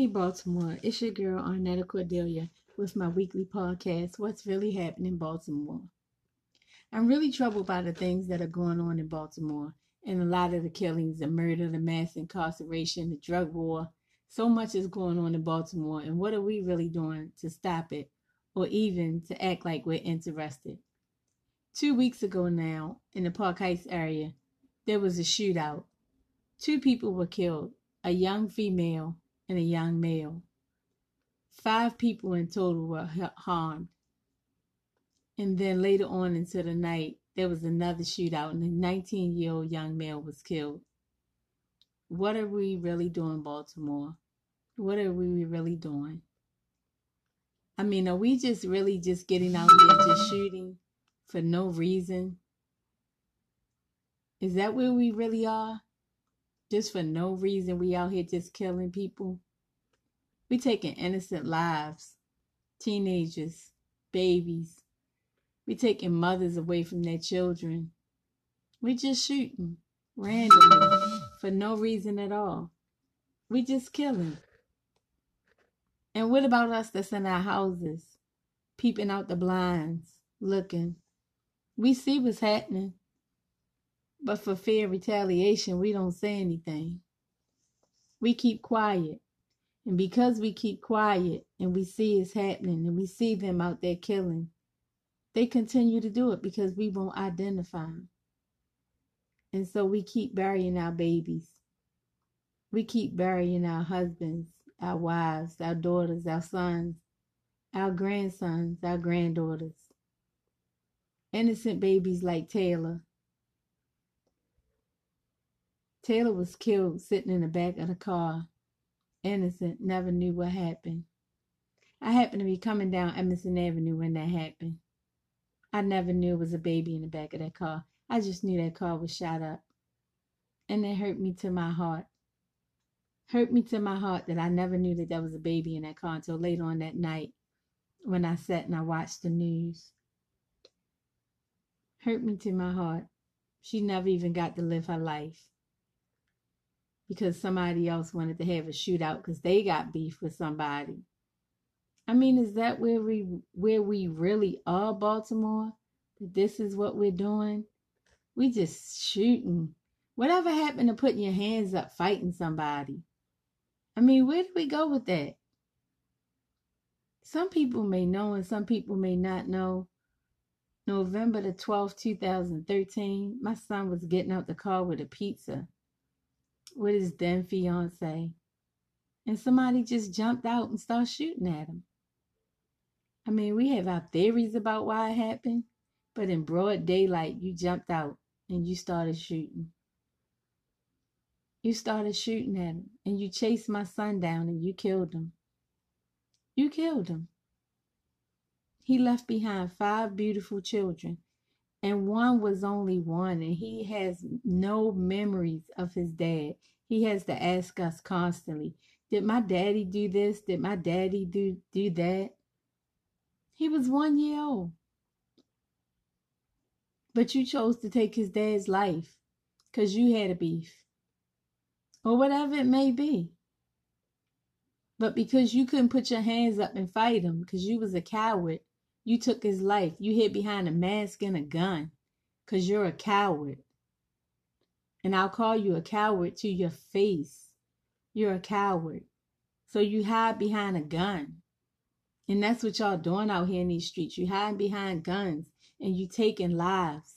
Hey, Baltimore. It's your girl, Arnetta Cordelia, with my weekly podcast, What's Really Happening in Baltimore. I'm really troubled by the things that are going on in Baltimore and a lot of the killings, the murder, the mass incarceration, the drug war. So much is going on in Baltimore, and what are we really doing to stop it or even to act like we're interested? Two weeks ago now, in the Park Heights area, there was a shootout. Two people were killed a young female and a young male. Five people in total were harmed. And then later on into the night, there was another shootout, and a 19 year old young male was killed. What are we really doing, Baltimore? What are we really doing? I mean, are we just really just getting out here just shooting for no reason? Is that where we really are? Just for no reason we out here just killing people. We taking innocent lives teenagers babies. We taking mothers away from their children. We just shooting randomly for no reason at all. We just killing. And what about us that's in our houses peeping out the blinds looking? We see what's happening but for fear of retaliation, we don't say anything. We keep quiet. And because we keep quiet and we see it's happening and we see them out there killing, they continue to do it because we won't identify them. And so we keep burying our babies. We keep burying our husbands, our wives, our daughters, our sons, our grandsons, our granddaughters. Innocent babies like Taylor, Taylor was killed sitting in the back of the car. Innocent, never knew what happened. I happened to be coming down Emerson Avenue when that happened. I never knew it was a baby in the back of that car. I just knew that car was shot up. And it hurt me to my heart. Hurt me to my heart that I never knew that there was a baby in that car until later on that night when I sat and I watched the news. Hurt me to my heart. She never even got to live her life because somebody else wanted to have a shootout because they got beef with somebody. I mean, is that where we where we really are, Baltimore? That this is what we're doing? We just shooting. Whatever happened to putting your hands up fighting somebody? I mean, where do we go with that? Some people may know and some people may not know. November the 12th, 2013, my son was getting out the car with a pizza with his then fiance, and somebody just jumped out and started shooting at him. I mean, we have our theories about why it happened, but in broad daylight, you jumped out and you started shooting. You started shooting at him, and you chased my son down and you killed him. You killed him. He left behind five beautiful children and one was only one and he has no memories of his dad. He has to ask us constantly did my daddy do this? Did my daddy do do that? He was one year old. But you chose to take his dad's life because you had a beef or whatever it may be. But because you couldn't put your hands up and fight him because you was a coward you took his life. You hid behind a mask and a gun because you're a coward. And I'll call you a coward to your face. You're a coward. So you hide behind a gun. And that's what y'all doing out here in these streets. You hide behind guns and you taking lives.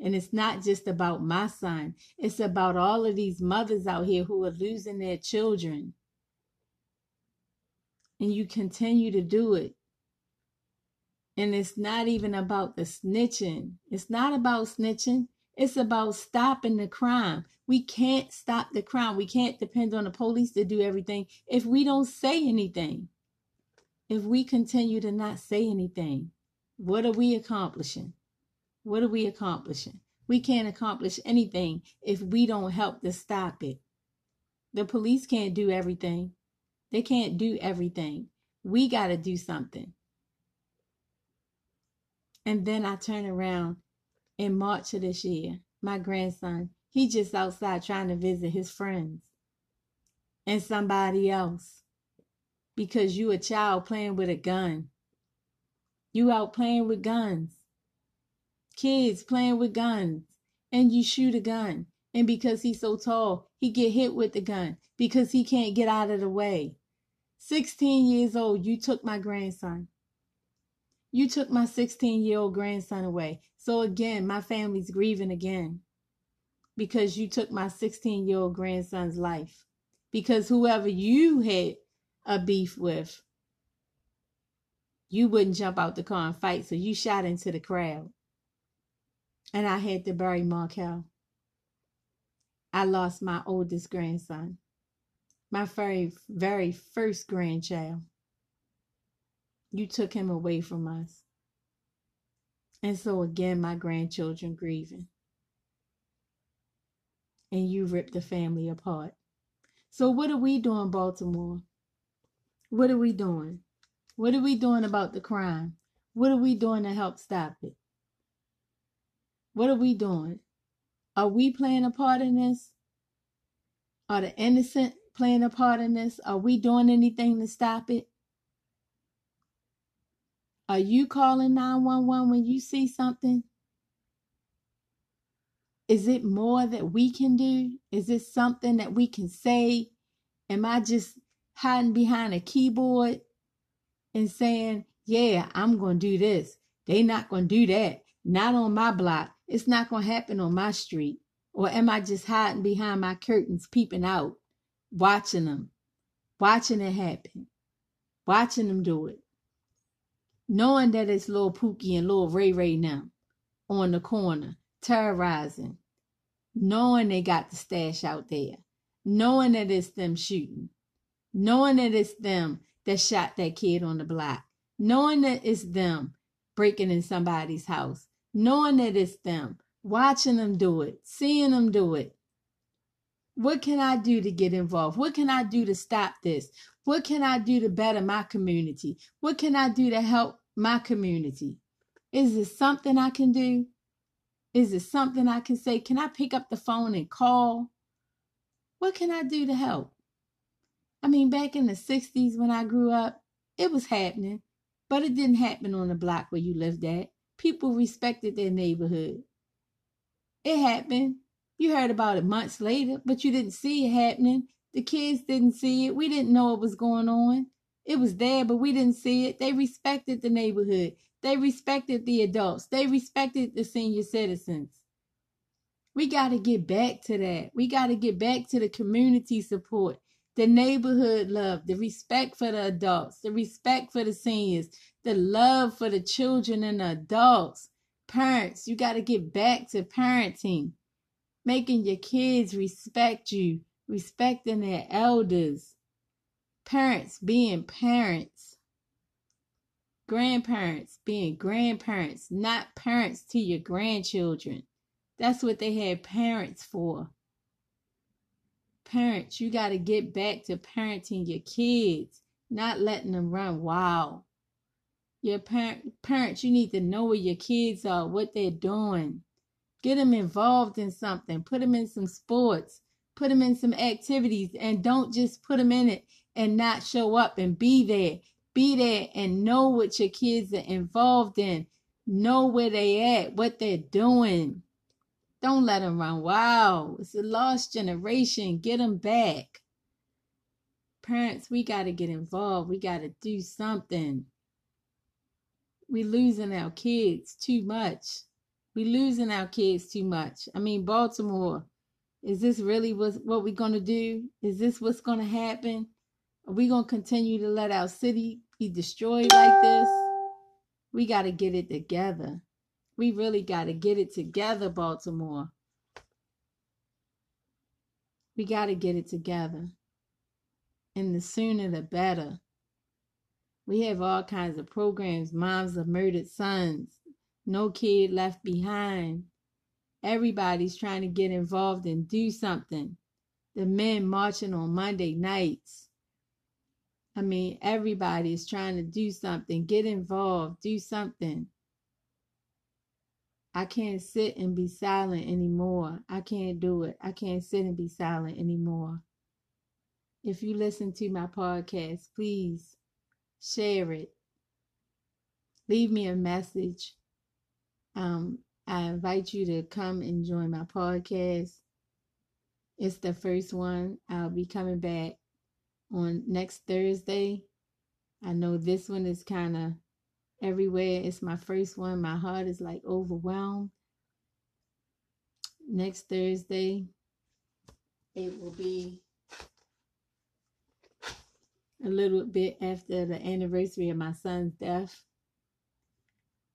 And it's not just about my son. It's about all of these mothers out here who are losing their children. And you continue to do it and it's not even about the snitching. It's not about snitching. It's about stopping the crime. We can't stop the crime. We can't depend on the police to do everything if we don't say anything. If we continue to not say anything, what are we accomplishing? What are we accomplishing? We can't accomplish anything if we don't help to stop it. The police can't do everything. They can't do everything. We got to do something. And then I turn around in March of this year. My grandson, he just outside trying to visit his friends. And somebody else because you a child playing with a gun. You out playing with guns. Kids playing with guns. And you shoot a gun. And because he's so tall, he get hit with the gun because he can't get out of the way. 16 years old, you took my grandson. You took my 16 year old grandson away. So again, my family's grieving again because you took my 16 year old grandson's life. Because whoever you had a beef with, you wouldn't jump out the car and fight, so you shot into the crowd. And I had to bury Markel. I lost my oldest grandson, my very, very first grandchild. You took him away from us. And so again, my grandchildren grieving. And you ripped the family apart. So, what are we doing, Baltimore? What are we doing? What are we doing about the crime? What are we doing to help stop it? What are we doing? Are we playing a part in this? Are the innocent playing a part in this? Are we doing anything to stop it? Are you calling 911 when you see something? Is it more that we can do? Is it something that we can say? Am I just hiding behind a keyboard and saying, yeah, I'm going to do this. They not going to do that. Not on my block. It's not going to happen on my street. Or am I just hiding behind my curtains, peeping out, watching them, watching it happen, watching them do it? Knowing that it's little Pookie and little Ray Ray now on the corner, terrorizing, knowing they got the stash out there, knowing that it's them shooting, knowing that it's them that shot that kid on the block, knowing that it's them breaking in somebody's house, knowing that it's them, watching them do it, seeing them do it. What can I do to get involved? What can I do to stop this? What can I do to better my community? What can I do to help my community? Is there something I can do? Is there something I can say? Can I pick up the phone and call? What can I do to help? I mean, back in the 60s when I grew up, it was happening, but it didn't happen on the block where you lived at. People respected their neighborhood. It happened. You heard about it months later, but you didn't see it happening. The kids didn't see it. We didn't know what was going on. It was there, but we didn't see it. They respected the neighborhood. They respected the adults. They respected the senior citizens. We got to get back to that. We got to get back to the community support, the neighborhood love, the respect for the adults, the respect for the seniors, the love for the children and the adults. Parents, you got to get back to parenting, making your kids respect you, respecting their elders. Parents being parents grandparents being grandparents, not parents to your grandchildren. That's what they had parents for. Parents, you got to get back to parenting your kids, not letting them run wild. Your parent, parents, you need to know where your kids are, what they're doing. Get them involved in something. Put them in some sports. Put them in some activities, and don't just put them in it and not show up and be there be there and know what your kids are involved in. Know where they at, what they're doing. Don't let them run Wow, It's a lost generation. Get them back. Parents, we got to get involved. We got to do something. We losing our kids too much. We losing our kids too much. I mean, Baltimore, is this really what, what we're going to do? Is this what's going to happen? Are we going to continue to let our city be destroyed like this? We got to get it together. We really got to get it together, Baltimore. We got to get it together. And the sooner the better. We have all kinds of programs Moms of Murdered Sons, No Kid Left Behind. Everybody's trying to get involved and do something. The men marching on Monday nights. I mean, everybody is trying to do something, get involved, do something. I can't sit and be silent anymore. I can't do it. I can't sit and be silent anymore. if you listen to my podcast, please share it. Leave me a message. Um, I invite you to come and join my podcast. It's the first one. I'll be coming back on next Thursday. I know this one is kind of everywhere. It's my first one. My heart is like overwhelmed. Next Thursday, it will be a little bit after the anniversary of my son's death.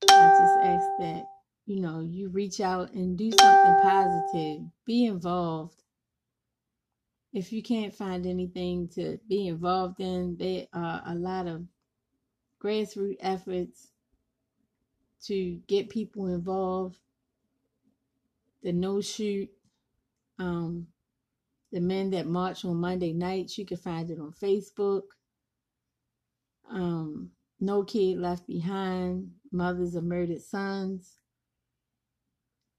I just ask that, you know, you reach out and do something positive, be involved. If you can't find anything to be involved in, there are a lot of grassroots efforts to get people involved. The no shoot, um, the men that march on Monday nights, you can find it on Facebook. Um, no Kid Left Behind, Mothers of Murdered Sons.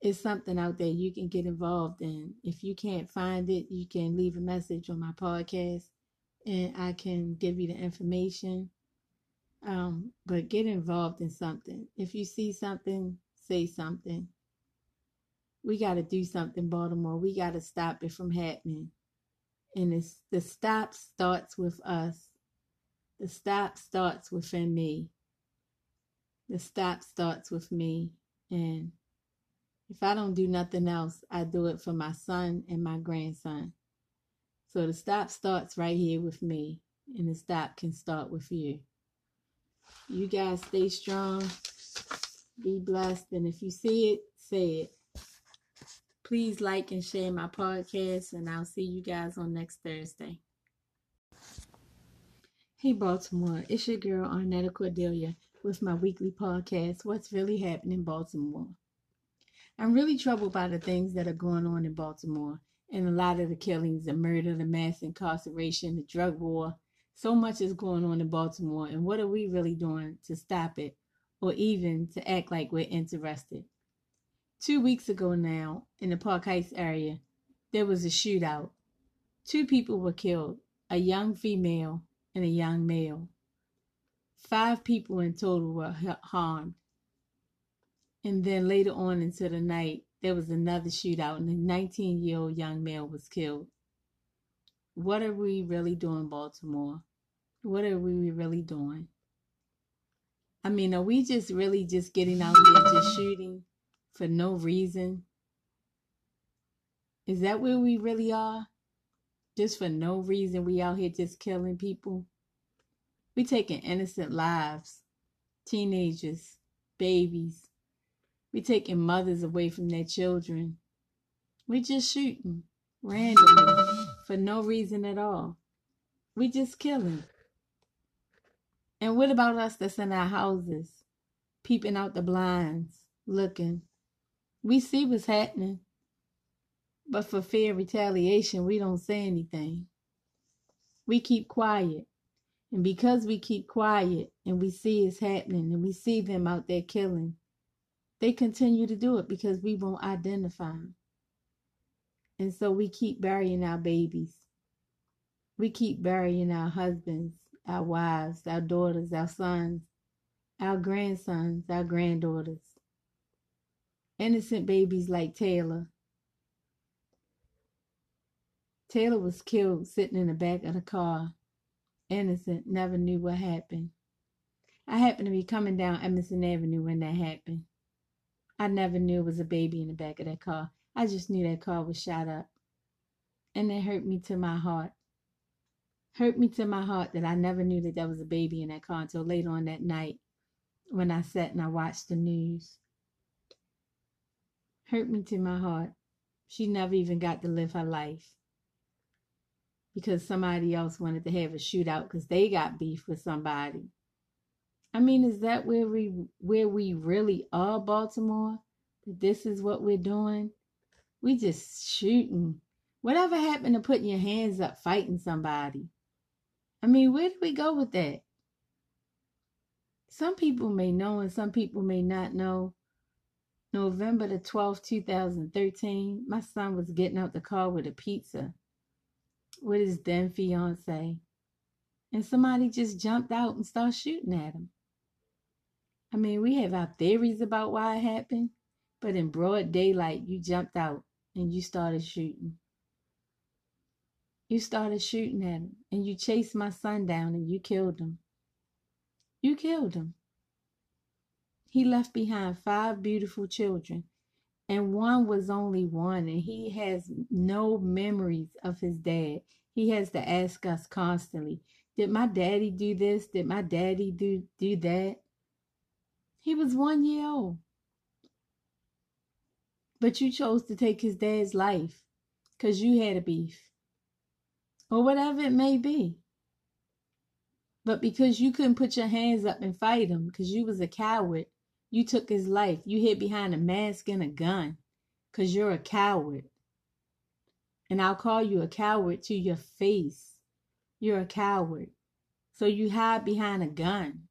It's something out there you can get involved in. If you can't find it, you can leave a message on my podcast and I can give you the information. Um, but get involved in something. If you see something, say something. We got to do something, Baltimore. We got to stop it from happening. And it's, the stop starts with us. The stop starts within me. The stop starts with me. And if I don't do nothing else, I do it for my son and my grandson. So the stop starts right here with me, and the stop can start with you. You guys stay strong, be blessed, and if you see it, say it. Please like and share my podcast, and I'll see you guys on next Thursday. Hey Baltimore, it's your girl Arnetta Cordelia with my weekly podcast, What's Really Happening in Baltimore. I'm really troubled by the things that are going on in Baltimore and a lot of the killings, the murder, the mass incarceration, the drug war. So much is going on in Baltimore, and what are we really doing to stop it or even to act like we're interested? Two weeks ago now, in the Park Heights area, there was a shootout. Two people were killed a young female and a young male. Five people in total were harmed. And then later on into the night, there was another shootout, and a 19 year old young male was killed. What are we really doing, Baltimore? What are we really doing? I mean, are we just really just getting out there just shooting for no reason? Is that where we really are? just for no reason. We out here just killing people. We taking innocent lives, teenagers, babies. We taking mothers away from their children. We just shooting randomly for no reason at all. We just killing. And what about us that's in our houses, peeping out the blinds, looking? We see what's happening. But for fear of retaliation, we don't say anything. We keep quiet. And because we keep quiet and we see it's happening and we see them out there killing, they continue to do it because we won't identify them. And so we keep burying our babies. We keep burying our husbands, our wives, our daughters, our sons, our grandsons, our granddaughters. Innocent babies like Taylor, Taylor was killed sitting in the back of the car. Innocent, never knew what happened. I happened to be coming down Emerson Avenue when that happened. I never knew it was a baby in the back of that car. I just knew that car was shot up. And it hurt me to my heart. Hurt me to my heart that I never knew that there was a baby in that car until later on that night when I sat and I watched the news. Hurt me to my heart. She never even got to live her life because somebody else wanted to have a shootout because they got beef with somebody. I mean, is that where we where we really are, Baltimore? That this is what we're doing? We just shooting. Whatever happened to putting your hands up fighting somebody? I mean, where do we go with that? Some people may know and some people may not know. November the 12th, 2013, my son was getting out the car with a pizza with his then fiance. And somebody just jumped out and started shooting at him. I mean, we have our theories about why it happened, but in broad daylight, you jumped out and you started shooting. You started shooting at him and you chased my son down and you killed him. You killed him. He left behind five beautiful children, and one was only one, and he has no memories of his dad. He has to ask us constantly, Did my daddy do this? Did my daddy do, do that? He was one year old. But you chose to take his dad's life because you had a beef or whatever it may be. But because you couldn't put your hands up and fight him because you was a coward, you took his life. You hid behind a mask and a gun because you're a coward. And I'll call you a coward to your face. You're a coward. So you hide behind a gun.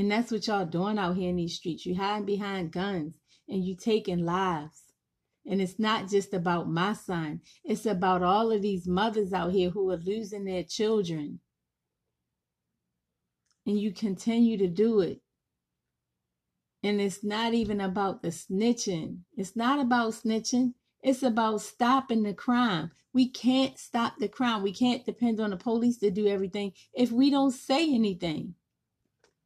And that's what y'all doing out here in these streets. You hiding behind guns and you taking lives. And it's not just about my son. It's about all of these mothers out here who are losing their children. And you continue to do it. And it's not even about the snitching. It's not about snitching. It's about stopping the crime. We can't stop the crime. We can't depend on the police to do everything if we don't say anything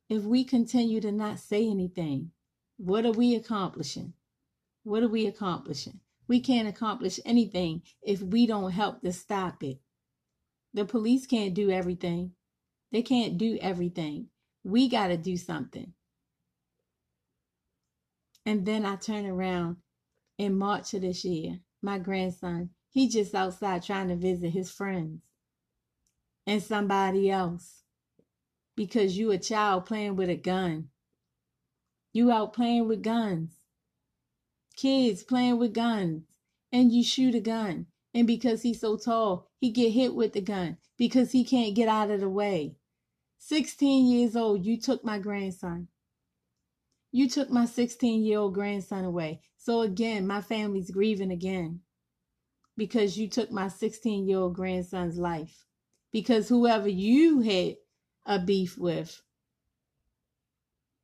if we continue to not say anything, what are we accomplishing? What are we accomplishing? We can't accomplish anything if we don't help to stop it. The police can't do everything. They can't do everything. We got to do something. And then I turn around in March of this year. My grandson, he just outside trying to visit his friends and somebody else because you a child playing with a gun. You out playing with guns. Kids playing with guns. And you shoot a gun. And because he's so tall, he get hit with the gun because he can't get out of the way. 16 years old, you took my grandson. You took my 16 year old grandson away. So again, my family's grieving again because you took my 16 year old grandson's life. Because whoever you had a beef with,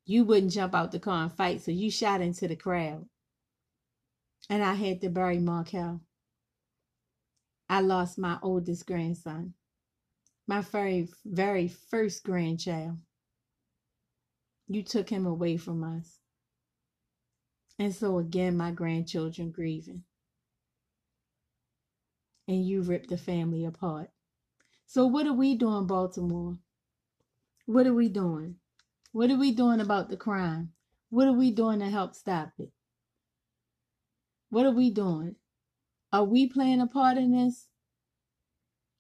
you wouldn't jump out the car and fight, so you shot into the crowd. And I had to bury Markel. I lost my oldest grandson, my very, very first grandchild. You took him away from us. And so again, my grandchildren grieving. And you ripped the family apart. So, what are we doing, Baltimore? What are we doing? What are we doing about the crime? What are we doing to help stop it? What are we doing? Are we playing a part in this?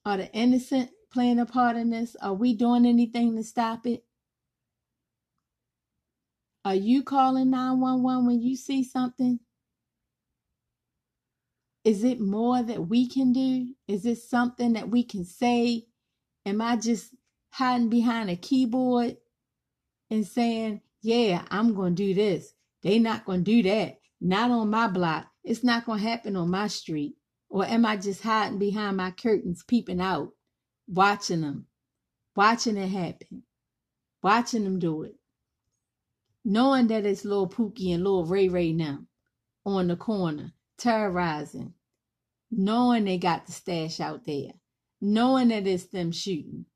Are the innocent playing a part in this? Are we doing anything to stop it? Are you calling 911 when you see something? Is it more that we can do? Is it something that we can say? Am I just hiding behind a keyboard and saying, Yeah, I'm going to do this. They not going to do that. Not on my block. It's not going to happen on my street. Or am I just hiding behind my curtains, peeping out, watching them, watching it happen, watching them do it? Knowing that it's little Pookie and little Ray Ray now on the corner, terrorizing, knowing they got the stash out there, knowing that it's them shooting,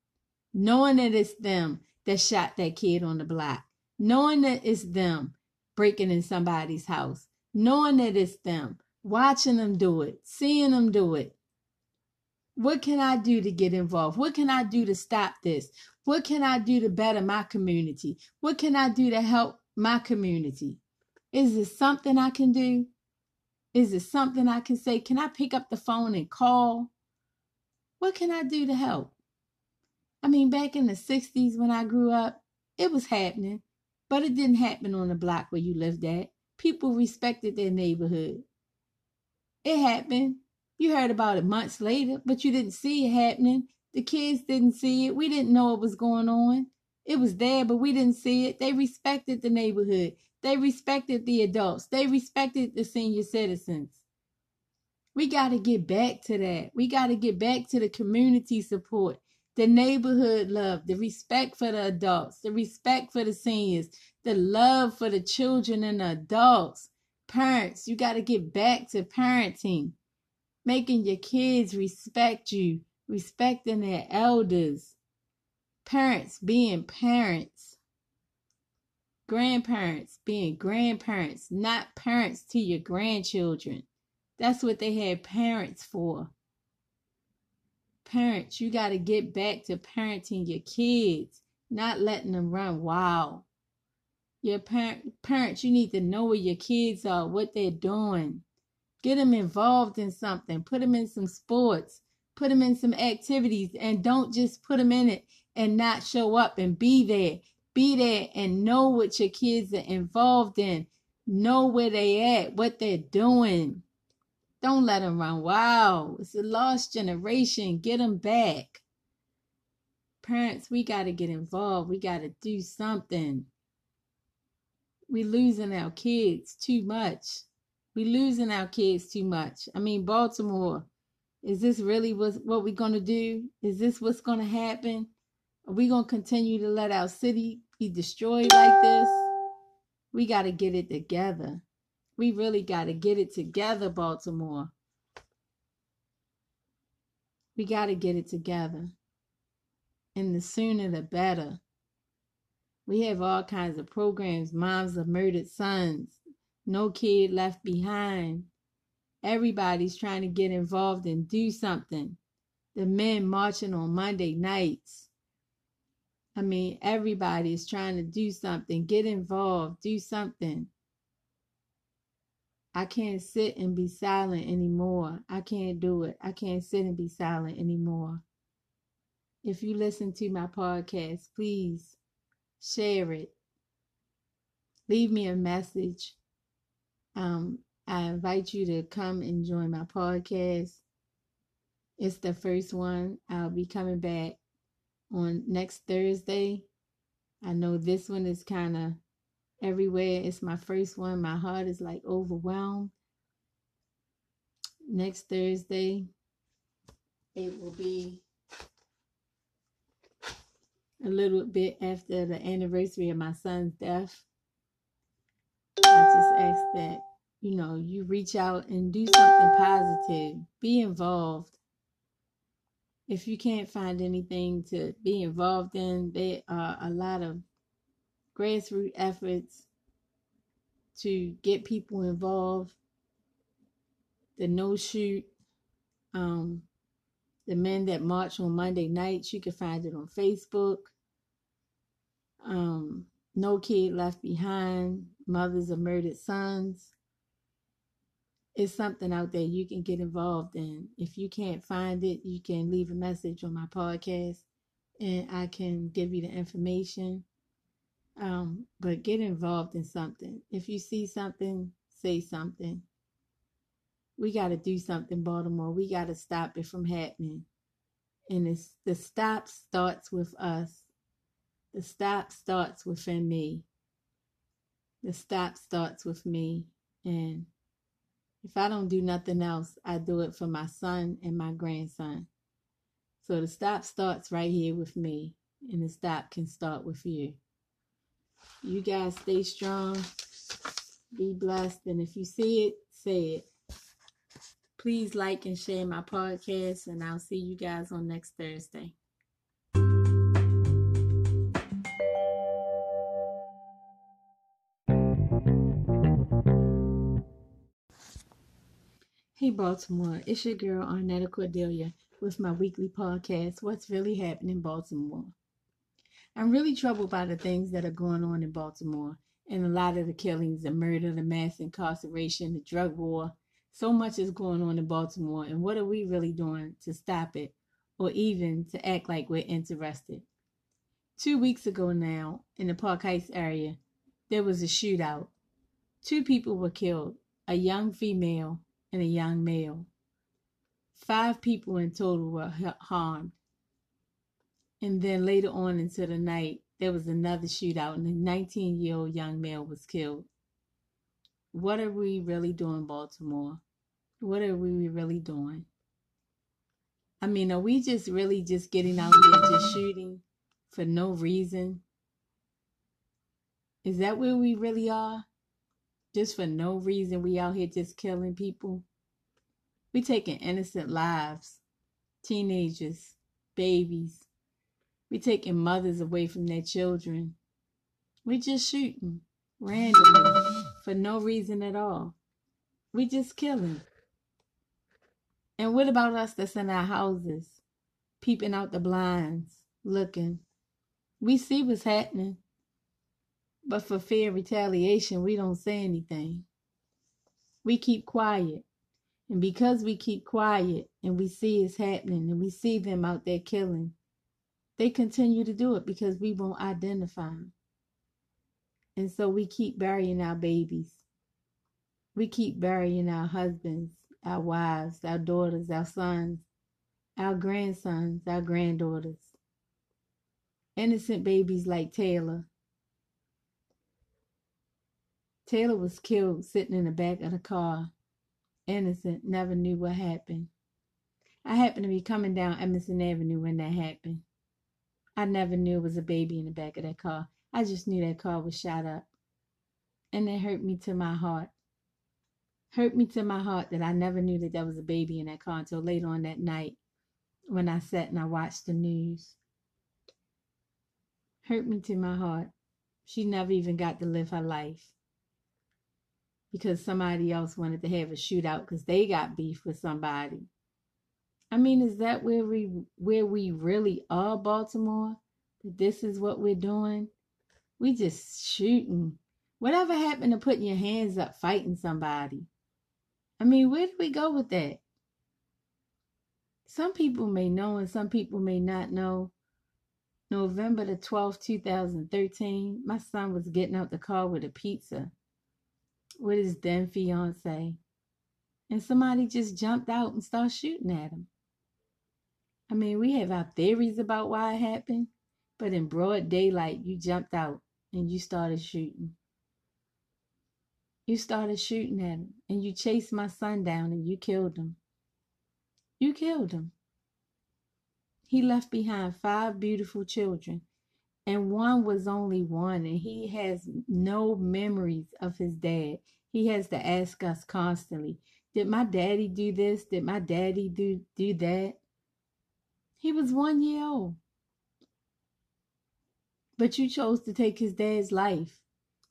knowing that it's them that shot that kid on the block, knowing that it's them breaking in somebody's house, knowing that it's them, watching them do it, seeing them do it. What can I do to get involved? What can I do to stop this? What can I do to better my community? What can I do to help my community? Is it something I can do? Is it something I can say? Can I pick up the phone and call? What can I do to help? I mean, back in the 60s when I grew up, it was happening, but it didn't happen on the block where you lived at. People respected their neighborhood. It happened. You heard about it months later, but you didn't see it happening. The kids didn't see it. We didn't know what was going on. It was there, but we didn't see it. They respected the neighborhood. They respected the adults. They respected the senior citizens. We got to get back to that. We got to get back to the community support, the neighborhood love, the respect for the adults, the respect for the seniors, the love for the children and the adults. Parents, you got to get back to parenting, making your kids respect you, respecting their elders. Parents being parents. Grandparents being grandparents, not parents to your grandchildren. That's what they had parents for. Parents, you got to get back to parenting your kids, not letting them run wild. Your parent, parents, you need to know where your kids are, what they're doing. Get them involved in something. Put them in some sports. Put them in some activities, and don't just put them in it and not show up and be there. Be there and know what your kids are involved in. Know where they at, what they're doing. Don't let them run wild. It's a lost generation. Get them back. Parents, we got to get involved. We got to do something. We losing our kids too much. We losing our kids too much. I mean, Baltimore, is this really what, what we're going to do? Is this what's going to happen? Are we going to continue to let our city be destroyed like this? We got to get it together. We really got to get it together, Baltimore. We got to get it together. And the sooner the better. We have all kinds of programs Moms of Murdered Sons, No Kid Left Behind. Everybody's trying to get involved and do something. The men marching on Monday nights. I mean, everybody is trying to do something. Get involved, do something. I can't sit and be silent anymore. I can't do it. I can't sit and be silent anymore. If you listen to my podcast, please share it. Leave me a message. Um, I invite you to come and join my podcast. It's the first one. I'll be coming back on next Thursday. I know this one is kind of everywhere. It's my first one. My heart is like overwhelmed. Next Thursday, it will be a little bit after the anniversary of my son's death. I just ask that, you know, you reach out and do something positive, be involved. If you can't find anything to be involved in, there are a lot of grassroots efforts to get people involved. The no shoot, um, the men that march on Monday nights, you can find it on Facebook. Um, no Kid Left Behind, Mothers of Murdered Sons. It's something out there you can get involved in. If you can't find it, you can leave a message on my podcast and I can give you the information. Um, but get involved in something. If you see something, say something. We got to do something, Baltimore. We got to stop it from happening. And it's, the stop starts with us. The stop starts within me. The stop starts with me. And if I don't do nothing else, I do it for my son and my grandson. So the stop starts right here with me, and the stop can start with you. You guys stay strong. Be blessed. And if you see it, say it. Please like and share my podcast, and I'll see you guys on next Thursday. Hey Baltimore, it's your girl Arnetta Cordelia with my weekly podcast, What's Really Happening in Baltimore. I'm really troubled by the things that are going on in Baltimore and a lot of the killings, the murder, the mass incarceration, the drug war. So much is going on in Baltimore, and what are we really doing to stop it or even to act like we're interested? Two weeks ago now, in the Park Heights area, there was a shootout. Two people were killed a young female and a young male. Five people in total were harmed. And then later on into the night, there was another shootout, and a 19 year old young male was killed. What are we really doing, Baltimore? What are we really doing? I mean, are we just really just getting out here just shooting for no reason? Is that where we really are? Just for no reason, we out here just killing people? We taking innocent lives, teenagers, babies. We taking mothers away from their children. We just shooting randomly for no reason at all. We just killing. And what about us that's in our houses, peeping out the blinds, looking? We see what's happening, but for fear of retaliation, we don't say anything. We keep quiet. And because we keep quiet and we see it's happening and we see them out there killing, they continue to do it because we won't identify them. And so we keep burying our babies. We keep burying our husbands, our wives, our daughters, our sons, our grandsons, our granddaughters. Innocent babies like Taylor. Taylor was killed sitting in the back of the car. Innocent, never knew what happened. I happened to be coming down Emerson Avenue when that happened. I never knew it was a baby in the back of that car. I just knew that car was shot up. And it hurt me to my heart hurt me to my heart that I never knew that there was a baby in that car until later on that night when I sat and I watched the news. Hurt me to my heart. She never even got to live her life because somebody else wanted to have a shootout because they got beef with somebody. I mean, is that where we where we really are, Baltimore? That this is what we're doing? We just shooting. Whatever happened to putting your hands up fighting somebody? I mean, where do we go with that? Some people may know and some people may not know. November the 12th, 2013, my son was getting out the car with a pizza with his then fiance. And somebody just jumped out and started shooting at him. I mean, we have our theories about why it happened, but in broad daylight, you jumped out and you started shooting. You started shooting at him and you chased my son down and you killed him. You killed him. He left behind five beautiful children, and one was only one, and he has no memories of his dad. He has to ask us constantly, Did my daddy do this? Did my daddy do, do that? He was one year old. But you chose to take his dad's life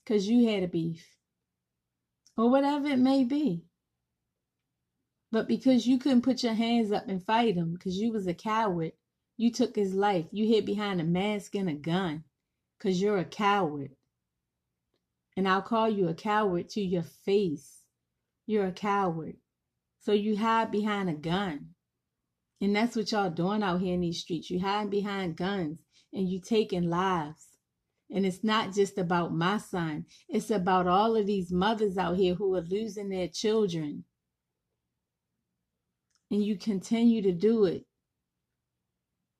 because you had a beef or whatever it may be. But because you couldn't put your hands up and fight him because you was a coward, you took his life. You hid behind a mask and a gun because you're a coward. And I'll call you a coward to your face. You're a coward. So you hide behind a gun. And that's what y'all doing out here in these streets. You hiding behind guns and you taking lives. And it's not just about my son, it's about all of these mothers out here who are losing their children. And you continue to do it.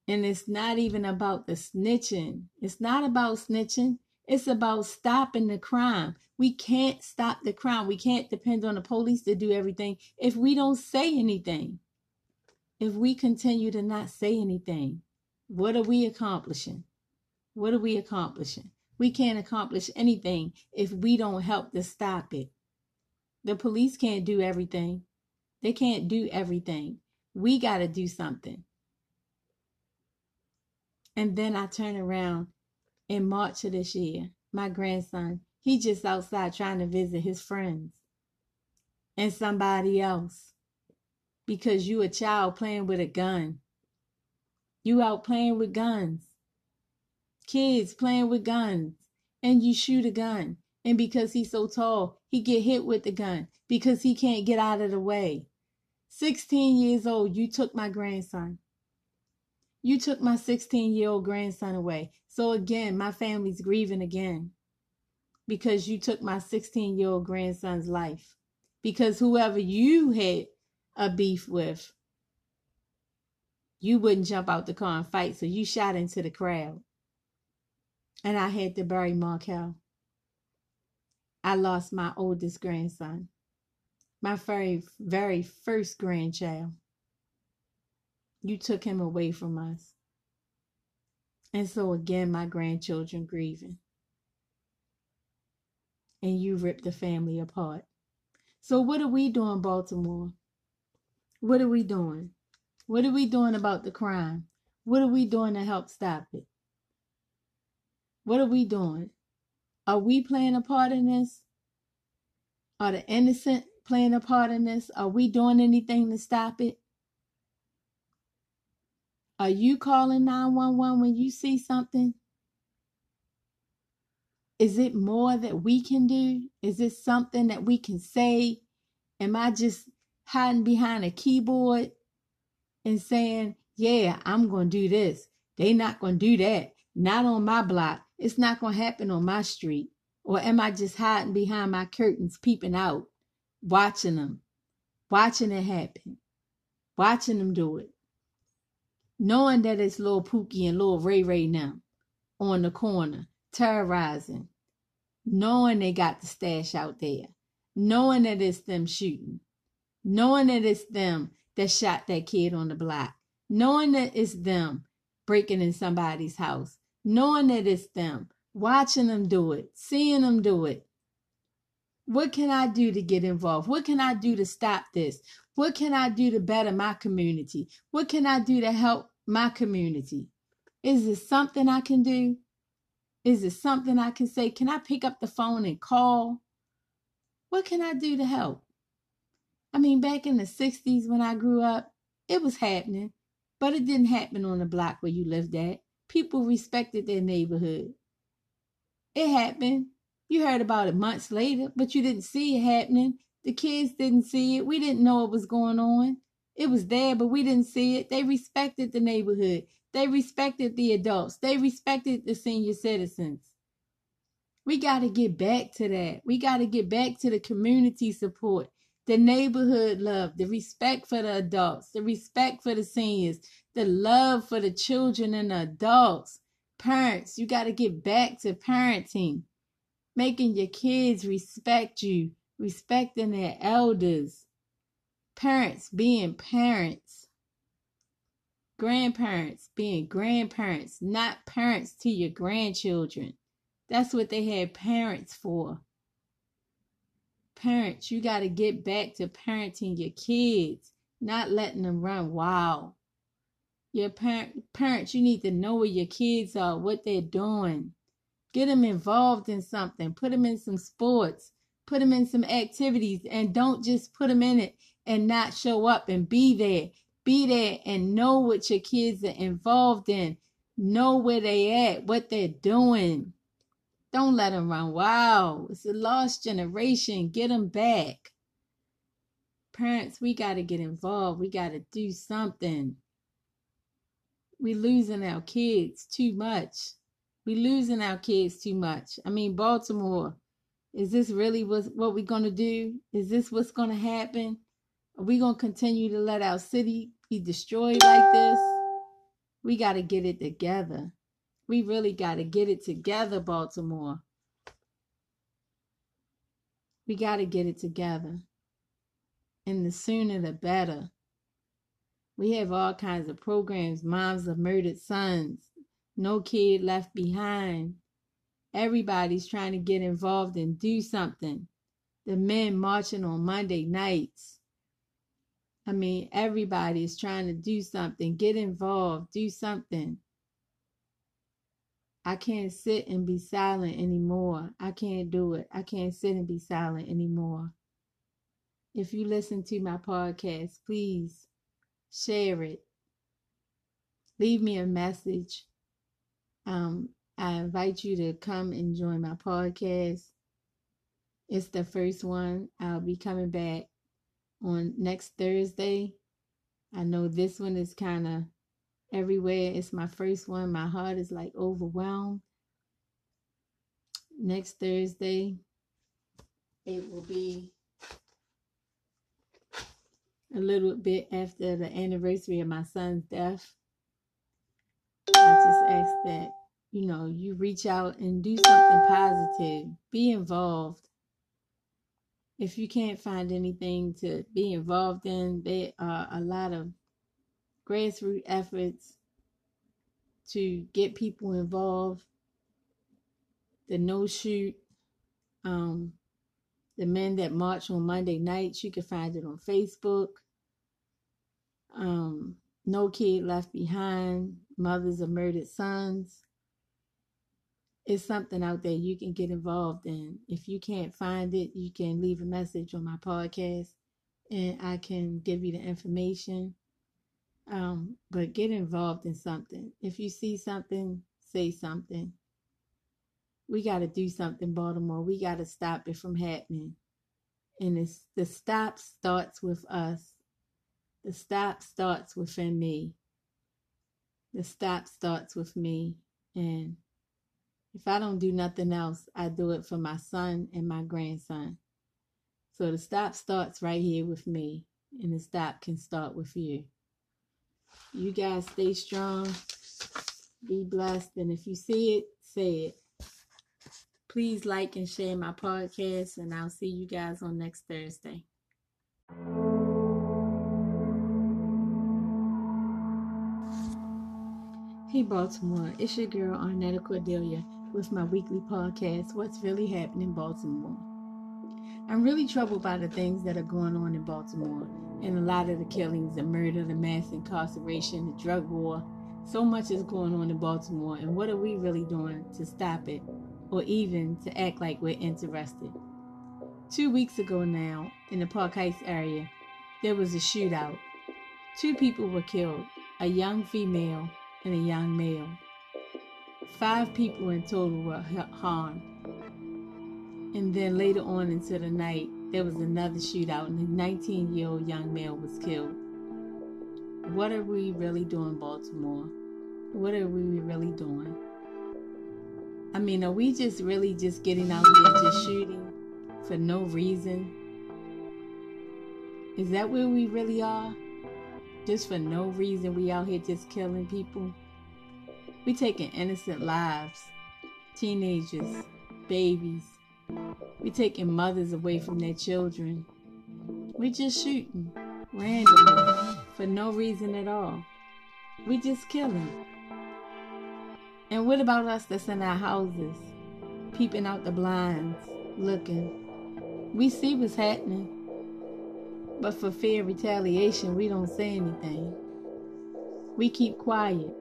And it's not even about the snitching. It's not about snitching. It's about stopping the crime. We can't stop the crime. We can't depend on the police to do everything if we don't say anything. If we continue to not say anything, what are we accomplishing? What are we accomplishing? We can't accomplish anything if we don't help to stop it. The police can't do everything. They can't do everything. We got to do something. And then I turn around in March of this year. My grandson, he just outside trying to visit his friends and somebody else because you a child playing with a gun. You out playing with guns. Kids playing with guns. And you shoot a gun. And because he's so tall he get hit with the gun because he can't get out of the way. 16 years old you took my grandson. You took my 16 year old grandson away. So again my family's grieving again because you took my 16 year old grandson's life. Because whoever you had a beef with you wouldn't jump out the car and fight so you shot into the crowd and I had to bury Markel. I lost my oldest grandson. my very, very first grandchild. You took him away from us. And so again, my grandchildren grieving. And you ripped the family apart. So what are we doing, Baltimore? What are we doing? What are we doing about the crime? What are we doing to help stop it? What are we doing? Are we playing a part in this? Are the innocent playing a part in this? Are we doing anything to stop it? Are you calling 911 when you see something? Is it more that we can do? Is it something that we can say? Am I just hiding behind a keyboard and saying, yeah, I'm going to do this. They not going to do that. Not on my block. It's not going to happen on my street. Or am I just hiding behind my curtains, peeping out, watching them, watching it happen, watching them do it? Knowing that it's little Pookie and little Ray Ray now on the corner, terrorizing, knowing they got the stash out there, knowing that it's them shooting, knowing that it's them that shot that kid on the block, knowing that it's them breaking in somebody's house, knowing that it's them, watching them do it, seeing them do it. What can I do to get involved? What can I do to stop this? What can I do to better my community? What can I do to help my community? Is it something I can do? Is it something I can say? Can I pick up the phone and call? What can I do to help? I mean, back in the 60s when I grew up, it was happening, but it didn't happen on the block where you lived at. People respected their neighborhood. It happened. You heard about it months later, but you didn't see it happening. The kids didn't see it. We didn't know what was going on. It was there, but we didn't see it. They respected the neighborhood. They respected the adults. They respected the senior citizens. We got to get back to that. We got to get back to the community support, the neighborhood love, the respect for the adults, the respect for the seniors, the love for the children and the adults. Parents, you got to get back to parenting, making your kids respect you, respecting their elders. Parents being parents. Grandparents being grandparents, not parents to your grandchildren. That's what they had parents for. Parents, you got to get back to parenting your kids, not letting them run wild. Your parent, parents, you need to know where your kids are, what they're doing. Get them involved in something. Put them in some sports. Put them in some activities, and don't just put them in it and not show up and be there. Be there and know what your kids are involved in. Know where they at, what they're doing. Don't let them run Wow, It's a lost generation. Get them back. Parents, we got to get involved. We got to do something. We losing our kids too much. We losing our kids too much. I mean, Baltimore, is this really what, what we're going to do? Is this what's going to happen? Are we going to continue to let our city be destroyed like this? We got to get it together. We really got to get it together, Baltimore. We got to get it together. And the sooner the better. We have all kinds of programs Moms of Murdered Sons, No Kid Left Behind. Everybody's trying to get involved and do something. The men marching on Monday nights. I mean, everybody is trying to do something, get involved, do something. I can't sit and be silent anymore. I can't do it. I can't sit and be silent anymore. If you listen to my podcast, please share it. Leave me a message. Um, I invite you to come and join my podcast. It's the first one. I'll be coming back on next Thursday. I know this one is kind of everywhere. It's my first one. My heart is like overwhelmed. Next Thursday, it will be a little bit after the anniversary of my son's death. I just ask that, you know, you reach out and do something positive, be involved. If you can't find anything to be involved in, there are a lot of grassroots efforts to get people involved. The no shoot, um, the men that march on Monday nights, you can find it on Facebook. Um, no kid left behind, mothers of murdered sons. It's something out there you can get involved in. If you can't find it, you can leave a message on my podcast and I can give you the information. Um, but get involved in something. If you see something, say something. We got to do something, Baltimore. We got to stop it from happening. And it's, the stop starts with us. The stop starts within me. The stop starts with me. And if I don't do nothing else, I do it for my son and my grandson. So the stop starts right here with me, and the stop can start with you. You guys stay strong, be blessed, and if you see it, say it. Please like and share my podcast, and I'll see you guys on next Thursday. Hey Baltimore, it's your girl Arnetta Cordelia with my weekly podcast, What's Really Happening in Baltimore. I'm really troubled by the things that are going on in Baltimore and a lot of the killings, the murder, the mass incarceration, the drug war. So much is going on in Baltimore, and what are we really doing to stop it or even to act like we're interested? Two weeks ago now, in the Park Heights area, there was a shootout. Two people were killed a young female and a young male. Five people in total were harmed. And then later on into the night, there was another shootout, and a 19 year old young male was killed. What are we really doing, Baltimore? What are we really doing? I mean, are we just really just getting out here just shooting for no reason? Is that where we really are? Just for no reason, we out here just killing people? We taking innocent lives, teenagers, babies. We taking mothers away from their children. We're just shooting randomly for no reason at all. We just killing. And what about us that's in our houses, peeping out the blinds, looking? We see what's happening, but for fear of retaliation, we don't say anything. We keep quiet.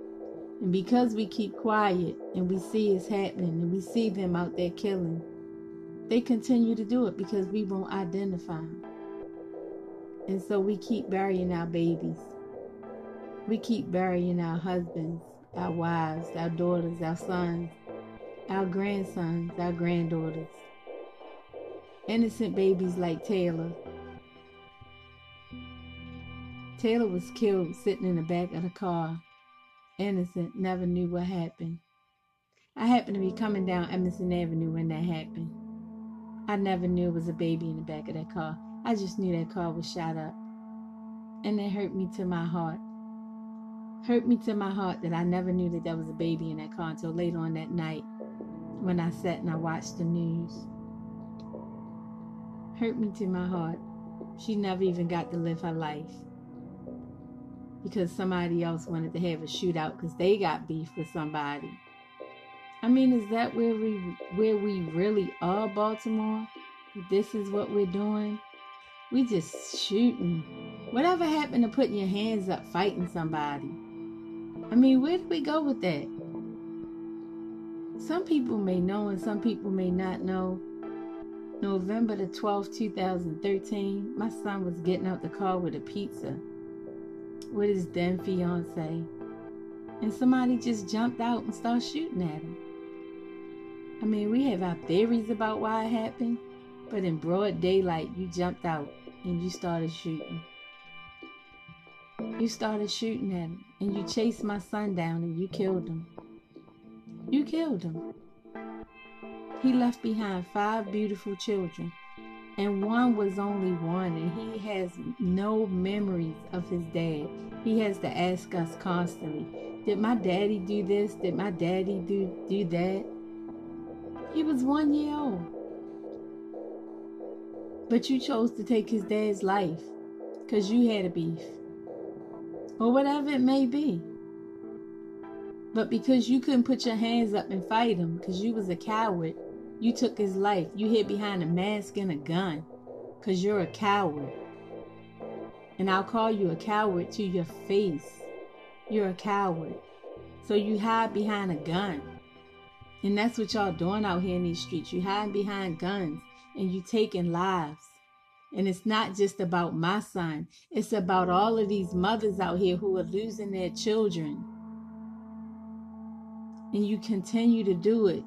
And because we keep quiet and we see it's happening and we see them out there killing, they continue to do it because we won't identify. And so we keep burying our babies. We keep burying our husbands, our wives, our daughters, our sons, our grandsons, our granddaughters. Innocent babies like Taylor. Taylor was killed sitting in the back of the car innocent, never knew what happened. I happened to be coming down Emerson Avenue when that happened. I never knew it was a baby in the back of that car. I just knew that car was shot up. And it hurt me to my heart. Hurt me to my heart that I never knew that there was a baby in that car until later on that night when I sat and I watched the news. Hurt me to my heart. She never even got to live her life because somebody else wanted to have a shootout because they got beef with somebody. I mean, is that where we where we really are, Baltimore? This is what we're doing. We just shooting. Whatever happened to putting your hands up fighting somebody? I mean, where do we go with that? Some people may know and some people may not know. November the 12th, 2013, my son was getting out the car with a pizza with his then fiance, and somebody just jumped out and started shooting at him. I mean, we have our theories about why it happened, but in broad daylight, you jumped out and you started shooting. You started shooting at him, and you chased my son down and you killed him. You killed him. He left behind five beautiful children and one was only one, and he has no memories of his dad. He has to ask us constantly, Did my daddy do this? Did my daddy do, do that? He was one year old. But you chose to take his dad's life because you had a beef. Or whatever it may be. But because you couldn't put your hands up and fight him because you was a coward, you took his life. You hid behind a mask and a gun because you're a coward. And I'll call you a coward to your face. You're a coward. So you hide behind a gun. And that's what y'all doing out here in these streets. You hiding behind guns and you taking lives. And it's not just about my son. It's about all of these mothers out here who are losing their children. And you continue to do it.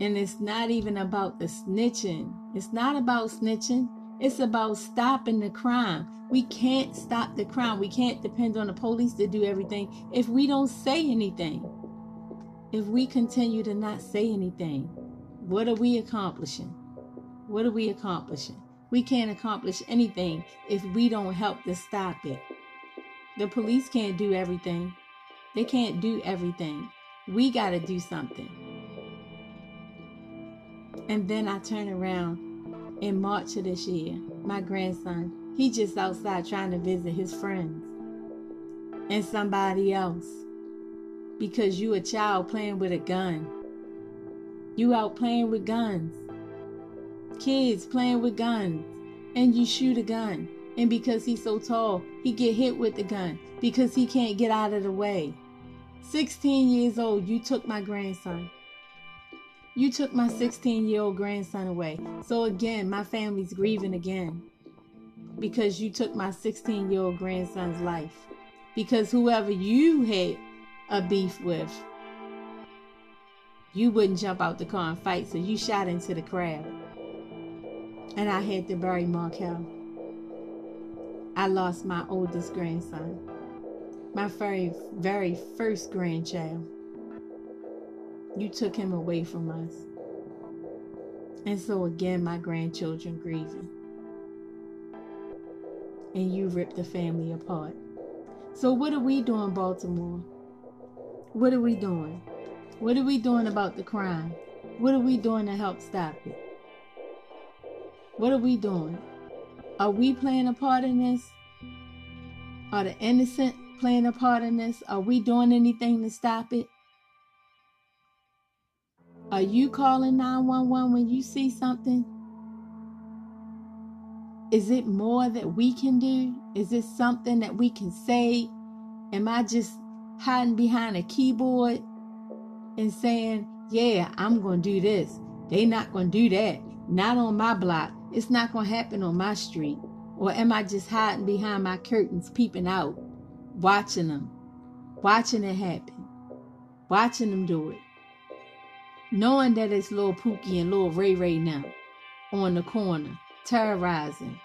And it's not even about the snitching. It's not about snitching. It's about stopping the crime. We can't stop the crime. We can't depend on the police to do everything if we don't say anything. If we continue to not say anything, what are we accomplishing? What are we accomplishing? We can't accomplish anything if we don't help to stop it. The police can't do everything. They can't do everything. We got to do something. And then I turn around in March of this year. My grandson, he just outside trying to visit his friends and somebody else because you a child playing with a gun. You out playing with guns. Kids playing with guns. And you shoot a gun. And because he's so tall, he get hit with the gun because he can't get out of the way. 16 years old, you took my grandson. You took my 16 year old grandson away. So again, my family's grieving again because you took my 16 year old grandson's life. Because whoever you had a beef with. You wouldn't jump out the car and fight, so you shot into the crowd. And I had to bury Markel. I lost my oldest grandson, my very, very first grandchild. You took him away from us. And so again, my grandchildren grieving. And you ripped the family apart. So, what are we doing, Baltimore? What are we doing? What are we doing about the crime? What are we doing to help stop it? What are we doing? Are we playing a part in this? Are the innocent playing a part in this? Are we doing anything to stop it? Are you calling 911 when you see something? Is it more that we can do? Is it something that we can say? Am I just hiding behind a keyboard and saying, Yeah, I'm going to do this. They not going to do that. Not on my block. It's not going to happen on my street. Or am I just hiding behind my curtains, peeping out, watching them, watching it happen, watching them do it? Knowing that it's little Pookie and little Ray Ray now on the corner, terrorizing.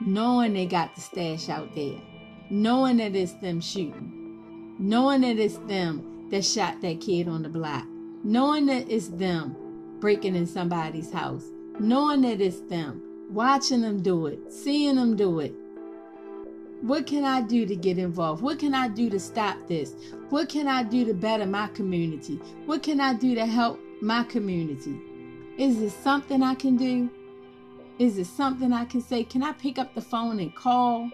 Knowing they got the stash out there. Knowing that it's them shooting knowing that it's them that shot that kid on the block, knowing that it's them breaking in somebody's house, knowing that it's them, watching them do it, seeing them do it. What can I do to get involved? What can I do to stop this? What can I do to better my community? What can I do to help my community? Is it something I can do? Is it something I can say? Can I pick up the phone and call?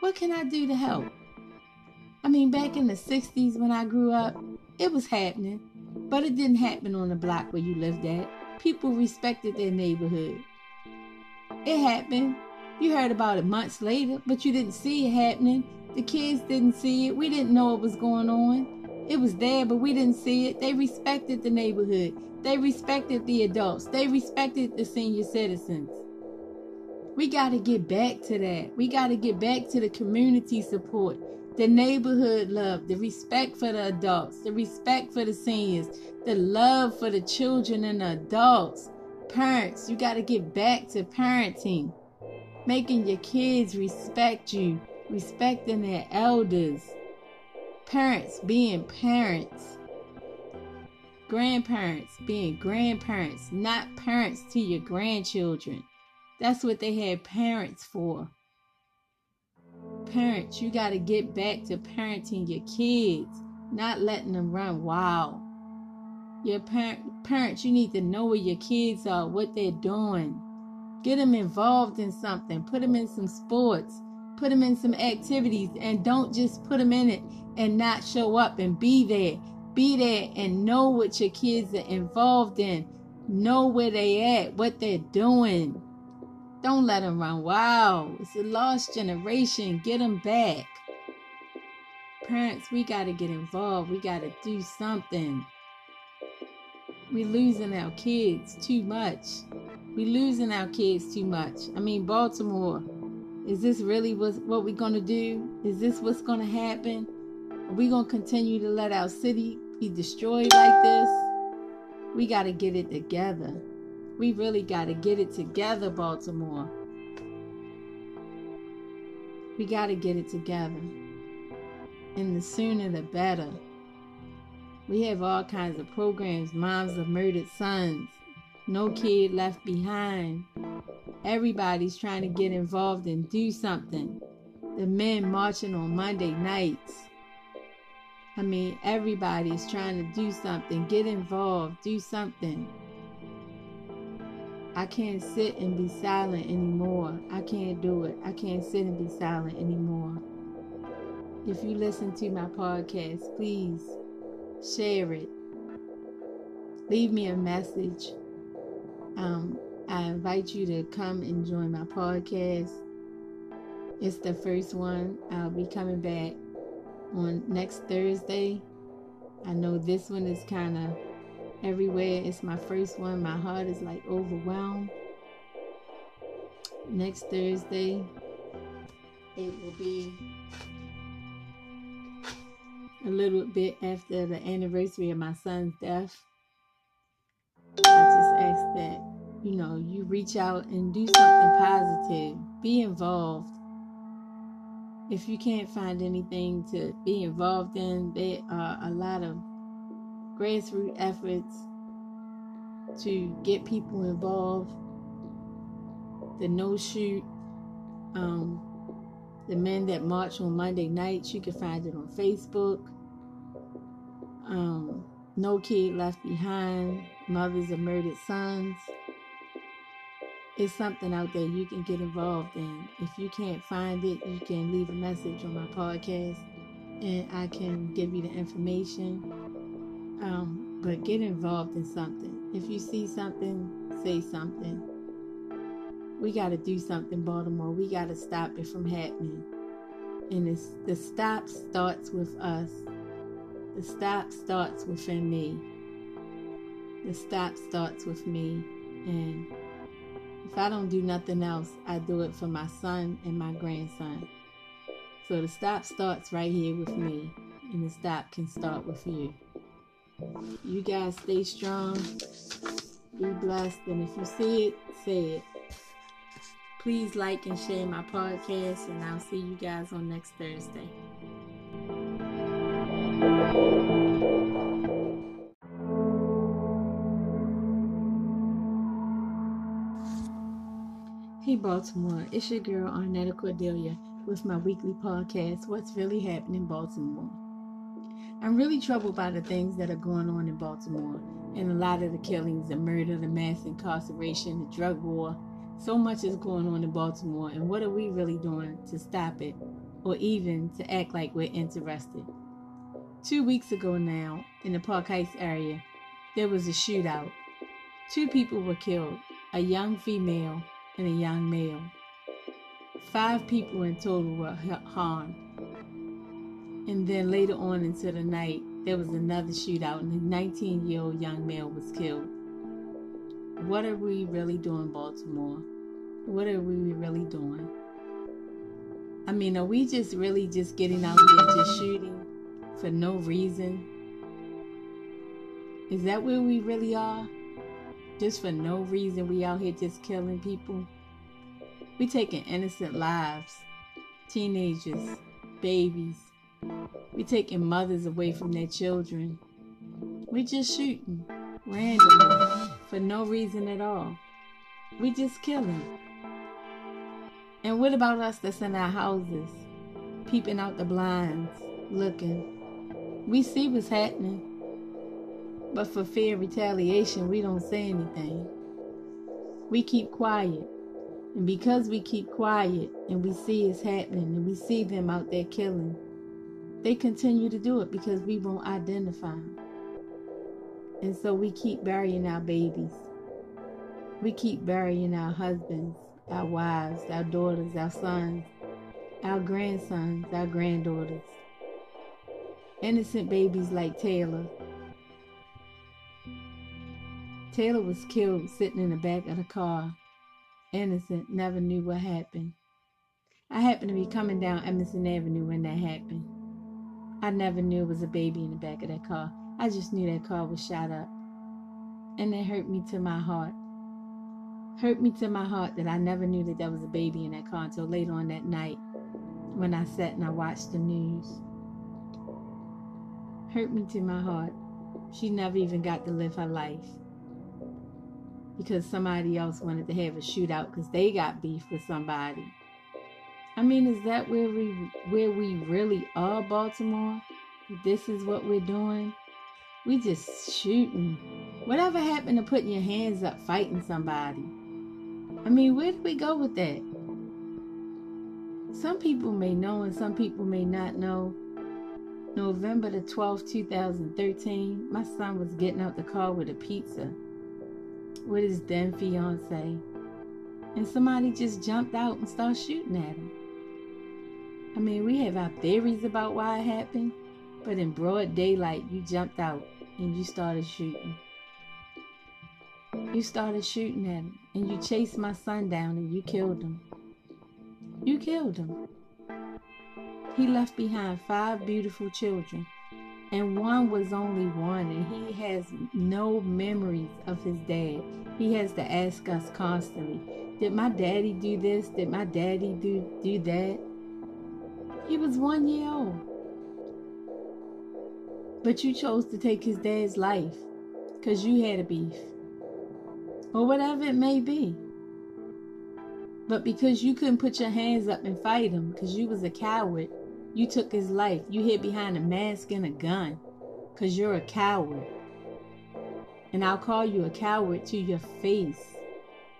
What can I do to help? I mean, back in the 60s when I grew up, it was happening, but it didn't happen on the block where you lived at. People respected their neighborhood. It happened. You heard about it months later, but you didn't see it happening. The kids didn't see it. We didn't know what was going on. It was there, but we didn't see it. They respected the neighborhood. They respected the adults. They respected the senior citizens. We got to get back to that. We got to get back to the community support the neighborhood love, the respect for the adults, the respect for the seniors, the love for the children and the adults. Parents, you got to get back to parenting, making your kids respect you, respecting their elders. Parents being parents. Grandparents being grandparents, not parents to your grandchildren. That's what they had parents for parents, you got to get back to parenting your kids, not letting them run wild. Your parent, parents, you need to know where your kids are, what they're doing. Get them involved in something. Put them in some sports. Put them in some activities. And don't just put them in it and not show up and be there. Be there and know what your kids are involved in. Know where they at, what they're doing. Don't let them run wild. It's a lost generation. Get them back. Parents, we got to get involved. We got to do something. We losing our kids too much. We losing our kids too much. I mean, Baltimore. Is this really what we're gonna do? Is this what's gonna happen? Are we gonna continue to let our city be destroyed like this? We gotta get it together. We really gotta get it together, Baltimore. We gotta get it together. And the sooner the better. We have all kinds of programs, moms of murdered sons, no kid left behind. Everybody's trying to get involved and do something. The men marching on Monday nights. I mean, everybody's trying to do something, get involved, do something. I can't sit and be silent anymore. I can't do it. I can't sit and be silent anymore. If you listen to my podcast, please share it. Leave me a message. Um, I invite you to come and join my podcast. It's the first one. I'll be coming back on next Thursday. I know this one is kind of everywhere. It's my first one. My heart is like overwhelmed. Next Thursday, it will be a little bit after the anniversary of my son's death. I just ask that, you know, you reach out and do something positive, be involved. If you can't find anything to be involved in, there are a lot of grassroots efforts to get people involved. The no shoot, um, the men that march on Monday nights, you can find it on Facebook. Um, no Kid Left Behind, Mothers of Murdered Sons. It's something out there you can get involved in. If you can't find it, you can leave a message on my podcast and I can give you the information. Um, but get involved in something. If you see something, say something. We got to do something, Baltimore. We got to stop it from happening. And it's, the stop starts with us. The stop starts within me. The stop starts with me. And if I don't do nothing else, I do it for my son and my grandson. So the stop starts right here with me. And the stop can start with you. You guys stay strong. Be blessed. And if you see it, say it. Please like and share my podcast, and I'll see you guys on next Thursday. Hey Baltimore, it's your girl Arnetta Cordelia with my weekly podcast, What's Really Happening in Baltimore. I'm really troubled by the things that are going on in Baltimore and a lot of the killings, the murder, the mass incarceration, the drug war, so much is going on in Baltimore, and what are we really doing to stop it or even to act like we're interested? Two weeks ago now, in the Park Heights area, there was a shootout. Two people were killed a young female and a young male. Five people in total were harmed. And then later on into the night, there was another shootout, and a 19 year old young male was killed. What are we really doing, Baltimore? What are we really doing? I mean, are we just really just getting out here just shooting for no reason? Is that where we really are? Just for no reason, we out here just killing people? We taking innocent lives, teenagers, babies. We taking mothers away from their children. We just shooting randomly for no reason at all. We just killing. And what about us that's in our houses, peeping out the blinds, looking? We see what's happening, but for fear of retaliation, we don't say anything. We keep quiet. And because we keep quiet and we see it's happening and we see them out there killing, they continue to do it because we won't identify. And so we keep burying our babies. We keep burying our husbands, our wives, our daughters, our sons, our grandsons, our granddaughters. Innocent babies like Taylor. Taylor was killed sitting in the back of the car. Innocent, never knew what happened. I happened to be coming down Emerson Avenue when that happened. I never knew it was a baby in the back of that car. I just knew that car was shot up. And it hurt me to my heart. Hurt me to my heart that I never knew that there was a baby in that car until later on that night when I sat and I watched the news. Hurt me to my heart. She never even got to live her life because somebody else wanted to have a shootout because they got beef with somebody. I mean, is that where we where we really are, Baltimore? This is what we're doing. We just shooting. Whatever happened to putting your hands up fighting somebody? I mean, where do we go with that? Some people may know and some people may not know. November the 12th, 2013, my son was getting out the car with a pizza with his then fiance. And somebody just jumped out and started shooting at him. I mean, we have our theories about why it happened, but in broad daylight, you jumped out and you started shooting. You started shooting at him and you chased my son down and you killed him. You killed him. He left behind five beautiful children, and one was only one, and he has no memories of his dad. He has to ask us constantly, Did my daddy do this? Did my daddy do, do that? He was one year old. But you chose to take his dad's life because you had a beef. Or whatever it may be. But because you couldn't put your hands up and fight him because you was a coward, you took his life. You hid behind a mask and a gun because you're a coward. And I'll call you a coward to your face.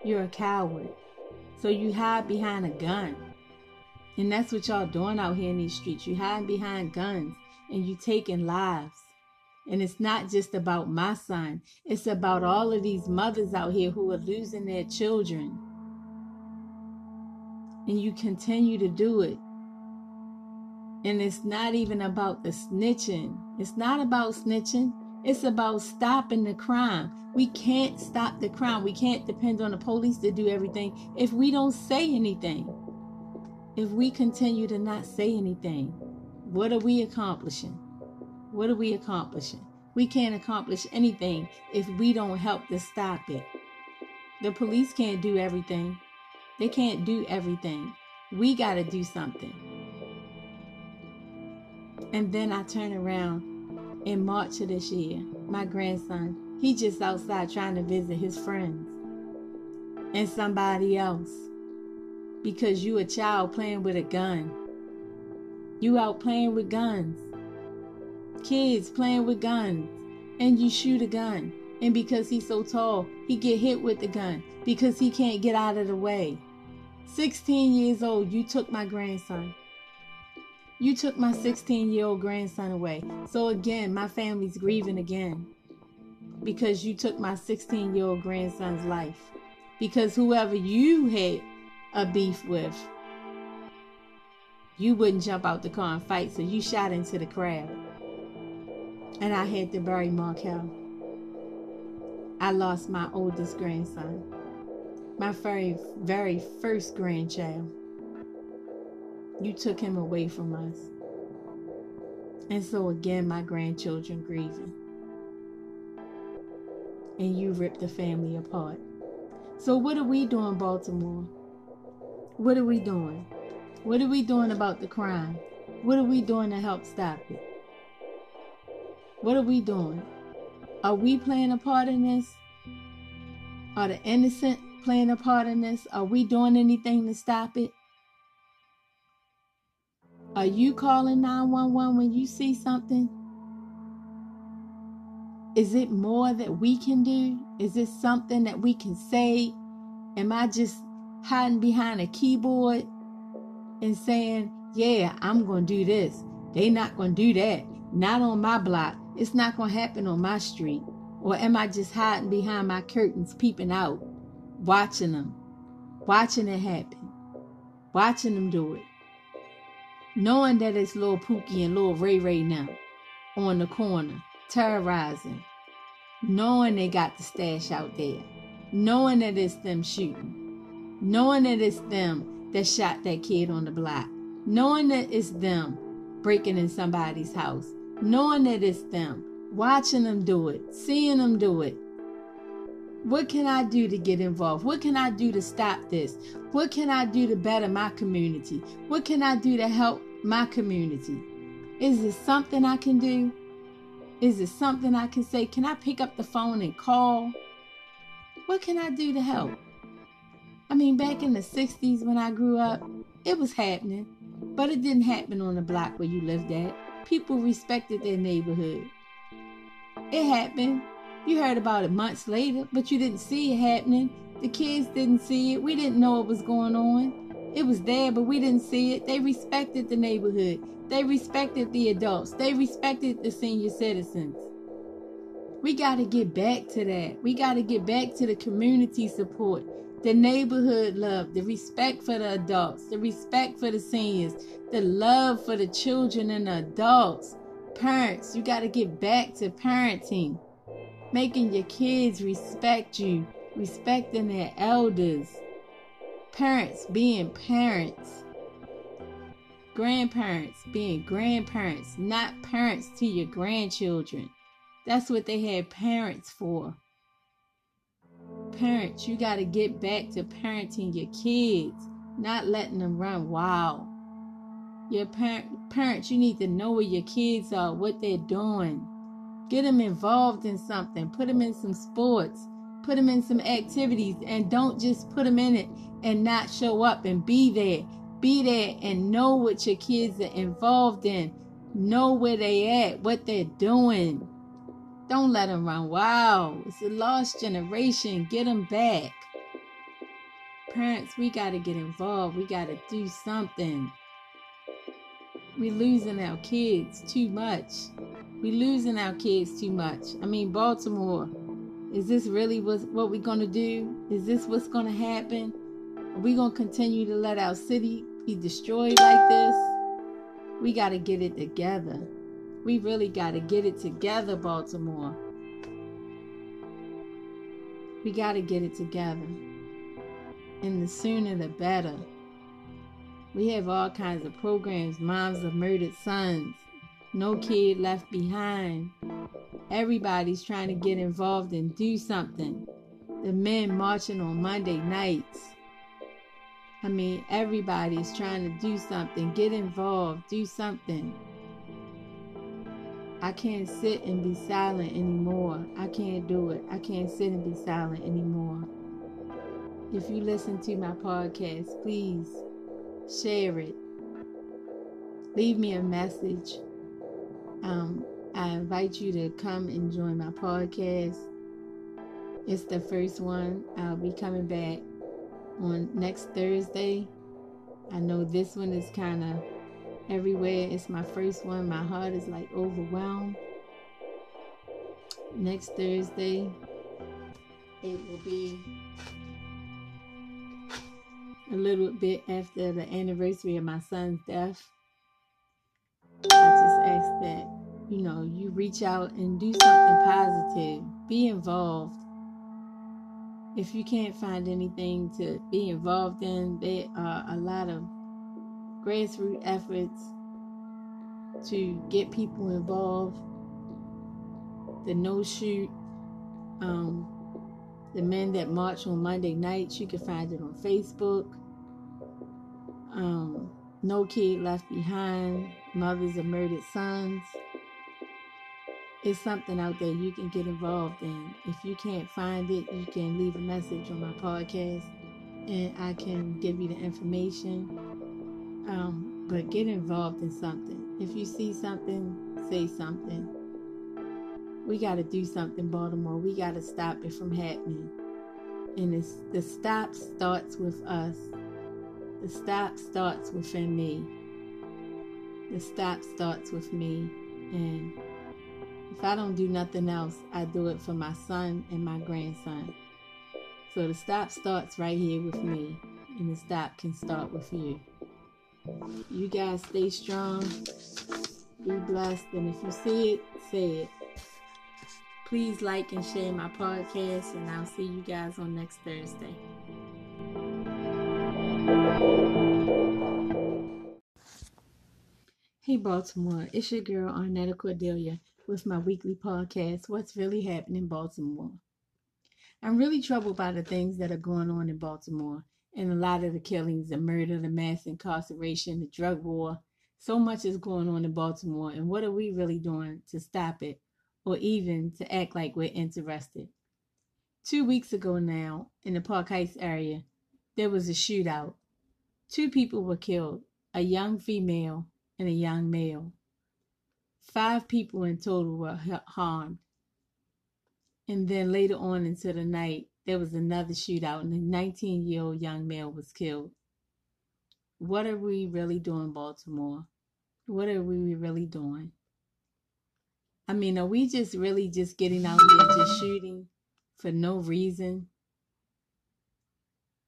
You're a coward. So you hide behind a gun. And that's what y'all doing out here in these streets. You hiding behind guns and you taking lives. And it's not just about my son. It's about all of these mothers out here who are losing their children. And you continue to do it. And it's not even about the snitching. It's not about snitching. It's about stopping the crime. We can't stop the crime. We can't depend on the police to do everything if we don't say anything. If we continue to not say anything, what are we accomplishing? What are we accomplishing? We can't accomplish anything if we don't help to stop it. The police can't do everything. They can't do everything. We got to do something. And then I turn around in March of this year. My grandson, he just outside trying to visit his friends and somebody else because you a child playing with a gun. You out playing with guns. Kids playing with guns. And you shoot a gun. And because he's so tall, he get hit with the gun because he can't get out of the way. 16 years old, you took my grandson. You took my 16 year old grandson away. So again, my family's grieving again because you took my 16 year old grandson's life. Because whoever you had a beef with, you wouldn't jump out the car and fight, so you shot into the crowd. And I had to bury Markel. I lost my oldest grandson, my very, very first grandchild. You took him away from us. And so again, my grandchildren grieving. And you ripped the family apart. So, what are we doing, Baltimore? What are we doing? What are we doing about the crime? What are we doing to help stop it? What are we doing? Are we playing a part in this? Are the innocent playing a part in this? Are we doing anything to stop it? Are you calling 911 when you see something? Is it more that we can do? Is it something that we can say? Am I just hiding behind a keyboard and saying, Yeah, I'm going to do this. They not going to do that. Not on my block. It's not going to happen on my street. Or am I just hiding behind my curtains, peeping out, watching them, watching it happen, watching them do it? Knowing that it's little Pookie and little Ray Ray now on the corner, terrorizing, knowing they got the stash out there, knowing that it's them shooting, knowing that it's them that shot that kid on the block, knowing that it's them breaking in somebody's house, knowing that it's them, watching them do it, seeing them do it. What can I do to get involved? What can I do to stop this? What can I do to better my community? What can I do to help my community? Is it something I can do? Is it something I can say? Can I pick up the phone and call? What can I do to help? I mean, back in the 60s when I grew up, it was happening, but it didn't happen on the block where you lived at. People respected their neighborhood. It happened. You heard about it months later, but you didn't see it happening. The kids didn't see it. We didn't know what was going on. It was there, but we didn't see it. They respected the neighborhood. They respected the adults. They respected the senior citizens. We got to get back to that. We got to get back to the community support, the neighborhood love, the respect for the adults, the respect for the seniors, the love for the children and the adults. Parents, you got to get back to parenting, making your kids respect you, respecting their elders. Parents being parents grandparents being grandparents, not parents to your grandchildren. That's what they had parents for. Parents, you got to get back to parenting your kids, not letting them run wild. Your parent, parents, you need to know where your kids are, what they're doing. Get them involved in something. Put them in some sports. Put them in some activities, and don't just put them in it and not show up and be there be there and know what your kids are involved in. Know where they at, what they're doing. Don't let them run wild. It's a lost generation. Get them back. Parents, we got to get involved. We got to do something. We losing our kids too much. We losing our kids too much. I mean, Baltimore. Is this really what we're going to do? Is this what's going to happen? Are we going to continue to let our city be destroyed like this, we got to get it together. We really got to get it together, Baltimore. We got to get it together. And the sooner the better. We have all kinds of programs Moms of Murdered Sons, No Kid Left Behind. Everybody's trying to get involved and do something. The men marching on Monday nights. I mean, everybody's trying to do something, get involved, do something. I can't sit and be silent anymore. I can't do it. I can't sit and be silent anymore. If you listen to my podcast, please share it. Leave me a message. Um, I invite you to come and join my podcast. It's the first one. I'll be coming back on next Thursday. I know this one is kind of everywhere. It's my first one. My heart is like overwhelmed. Next Thursday, it will be a little bit after the anniversary of my son's death. I just ask that, you know, you reach out and do something positive, be involved if you can't find anything to be involved in, there are a lot of grassroots efforts to get people involved. The no shoot, um, the men that march on Monday nights, you can find it on Facebook. Um, no Kid Left Behind, Mothers of Murdered Sons it's something out there you can get involved in. If you can't find it, you can leave a message on my podcast and I can give you the information. Um, but get involved in something. If you see something, say something. We got to do something, Baltimore. We got to stop it from happening. And it's, the stop starts with us. The stop starts within me. The stop starts with me. And if I don't do nothing else, I do it for my son and my grandson. So the stop starts right here with me, and the stop can start with you. You guys stay strong, be blessed, and if you see it, say it. Please like and share my podcast, and I'll see you guys on next Thursday. Hey Baltimore, it's your girl Arnetta Cordelia with my weekly podcast, What's Really Happening in Baltimore. I'm really troubled by the things that are going on in Baltimore and a lot of the killings, the murder, the mass incarceration, the drug war. So much is going on in Baltimore, and what are we really doing to stop it or even to act like we're interested? Two weeks ago now, in the Park Heights area, there was a shootout. Two people were killed a young female and a young male. Five people in total were harmed. And then later on into the night, there was another shootout, and a 19 year old young male was killed. What are we really doing, Baltimore? What are we really doing? I mean, are we just really just getting out here just shooting for no reason?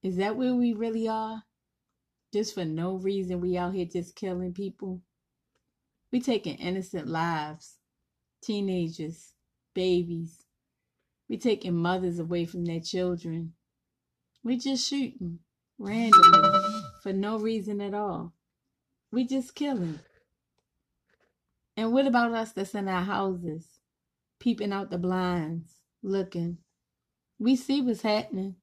Is that where we really are? Just for no reason, we out here just killing people? We taking innocent lives, teenagers, babies. We taking mothers away from their children. We just shooting randomly for no reason at all. We just killing. And what about us that's in our houses, peeping out the blinds, looking? We see what's happening,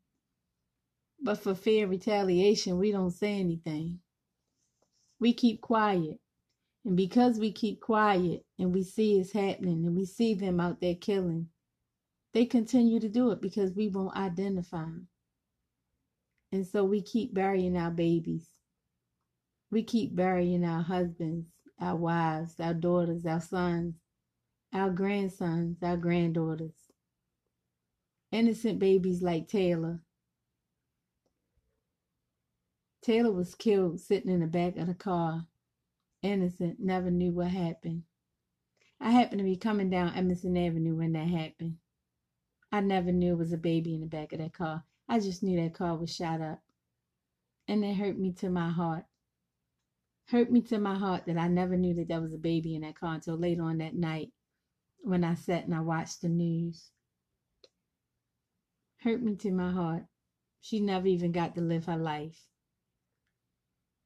but for fear of retaliation, we don't say anything. We keep quiet. And because we keep quiet and we see it's happening and we see them out there killing, they continue to do it because we won't identify them. And so we keep burying our babies. We keep burying our husbands, our wives, our daughters, our sons, our grandsons, our granddaughters. Innocent babies like Taylor. Taylor was killed sitting in the back of the car innocent, never knew what happened. I happened to be coming down Emerson Avenue when that happened. I never knew it was a baby in the back of that car. I just knew that car was shot up. And it hurt me to my heart. Hurt me to my heart that I never knew that there was a baby in that car until later on that night when I sat and I watched the news. Hurt me to my heart. She never even got to live her life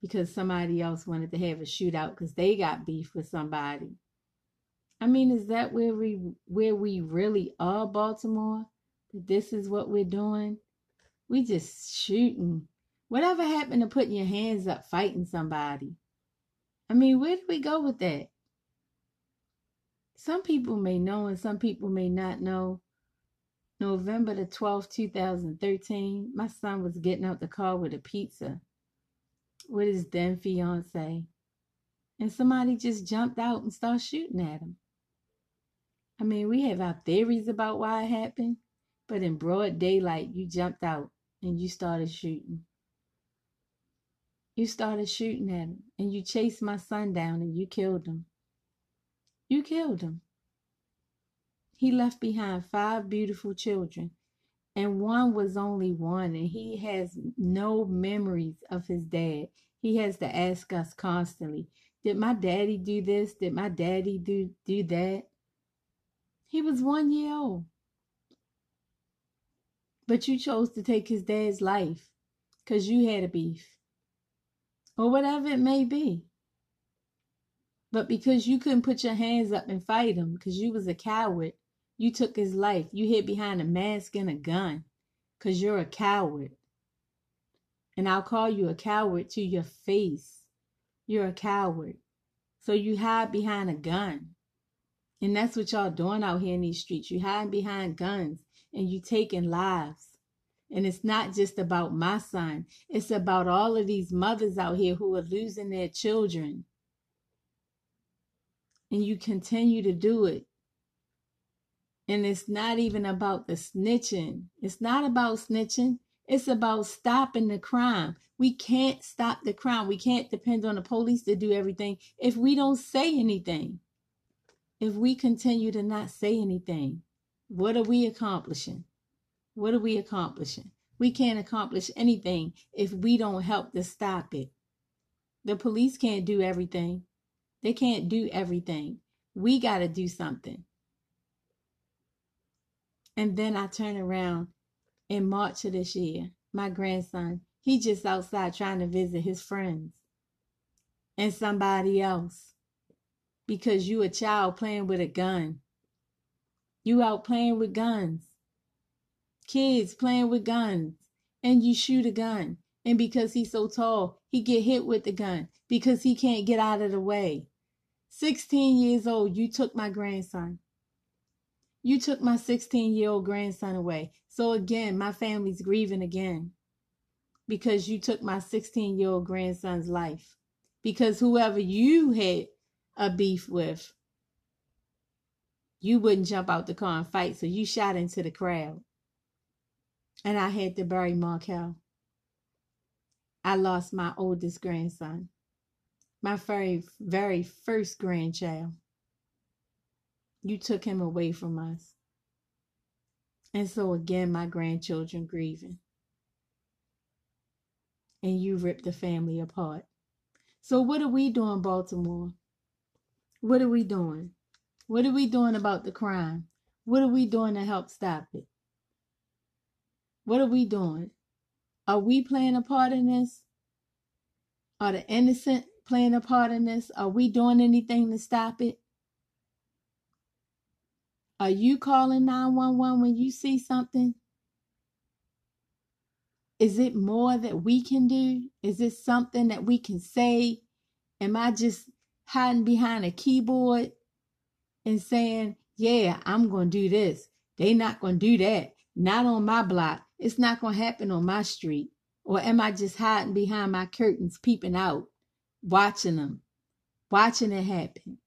because somebody else wanted to have a shootout because they got beef with somebody. I mean, is that where we where we really are, Baltimore? This is what we're doing? We just shooting. Whatever happened to putting your hands up fighting somebody? I mean, where do we go with that? Some people may know and some people may not know. November the 12th, 2013, my son was getting out the car with a pizza with his then fiance, and somebody just jumped out and started shooting at him. I mean, we have our theories about why it happened, but in broad daylight, you jumped out and you started shooting. You started shooting at him, and you chased my son down and you killed him. You killed him. He left behind five beautiful children and one was only one and he has no memories of his dad he has to ask us constantly did my daddy do this did my daddy do do that he was one year old but you chose to take his dad's life because you had a beef or whatever it may be but because you couldn't put your hands up and fight him because you was a coward you took his life. You hid behind a mask and a gun because you're a coward. And I'll call you a coward to your face. You're a coward. So you hide behind a gun. And that's what y'all doing out here in these streets. You hiding behind guns and you taking lives. And it's not just about my son. It's about all of these mothers out here who are losing their children. And you continue to do it And it's not even about the snitching. It's not about snitching. It's about stopping the crime. We can't stop the crime. We can't depend on the police to do everything if we don't say anything. If we continue to not say anything, what are we accomplishing? What are we accomplishing? We can't accomplish anything if we don't help to stop it. The police can't do everything. They can't do everything. We got to do something. And then I turn around in March of this year. My grandson, he just outside trying to visit his friends and somebody else because you a child playing with a gun. You out playing with guns. Kids playing with guns and you shoot a gun. And because he's so tall, he get hit with the gun because he can't get out of the way. 16 years old, you took my grandson. You took my 16 year old grandson away. So again, my family's grieving again because you took my 16 year old grandson's life. Because whoever you had a beef with, you wouldn't jump out the car and fight. So you shot into the crowd. And I had to bury Markel. I lost my oldest grandson, my very, very first grandchild. You took him away from us. And so again, my grandchildren grieving. And you ripped the family apart. So, what are we doing, Baltimore? What are we doing? What are we doing about the crime? What are we doing to help stop it? What are we doing? Are we playing a part in this? Are the innocent playing a part in this? Are we doing anything to stop it? Are you calling 911 when you see something? Is it more that we can do? Is it something that we can say? Am I just hiding behind a keyboard and saying, yeah, I'm going to do this? They not going to do that. Not on my block. It's not going to happen on my street. Or am I just hiding behind my curtains, peeping out, watching them, watching it happen,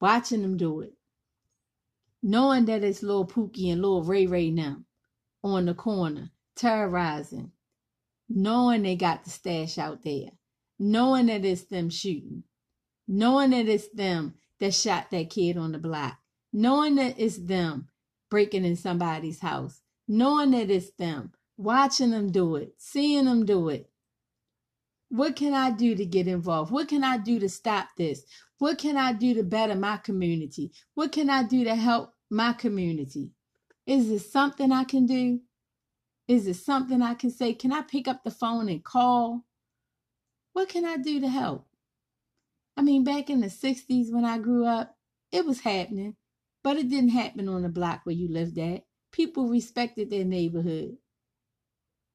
watching them do it? knowing that it's little Pookie and little Ray Ray now on the corner, terrorizing, knowing they got the stash out there, knowing that it's them shooting, knowing that it's them that shot that kid on the block, knowing that it's them breaking in somebody's house, knowing that it's them, watching them do it, seeing them do it. What can I do to get involved? What can I do to stop this? What can I do to better my community? What can I do to help my community? Is it something I can do? Is it something I can say? Can I pick up the phone and call? What can I do to help? I mean, back in the 60s when I grew up, it was happening, but it didn't happen on the block where you lived at. People respected their neighborhood.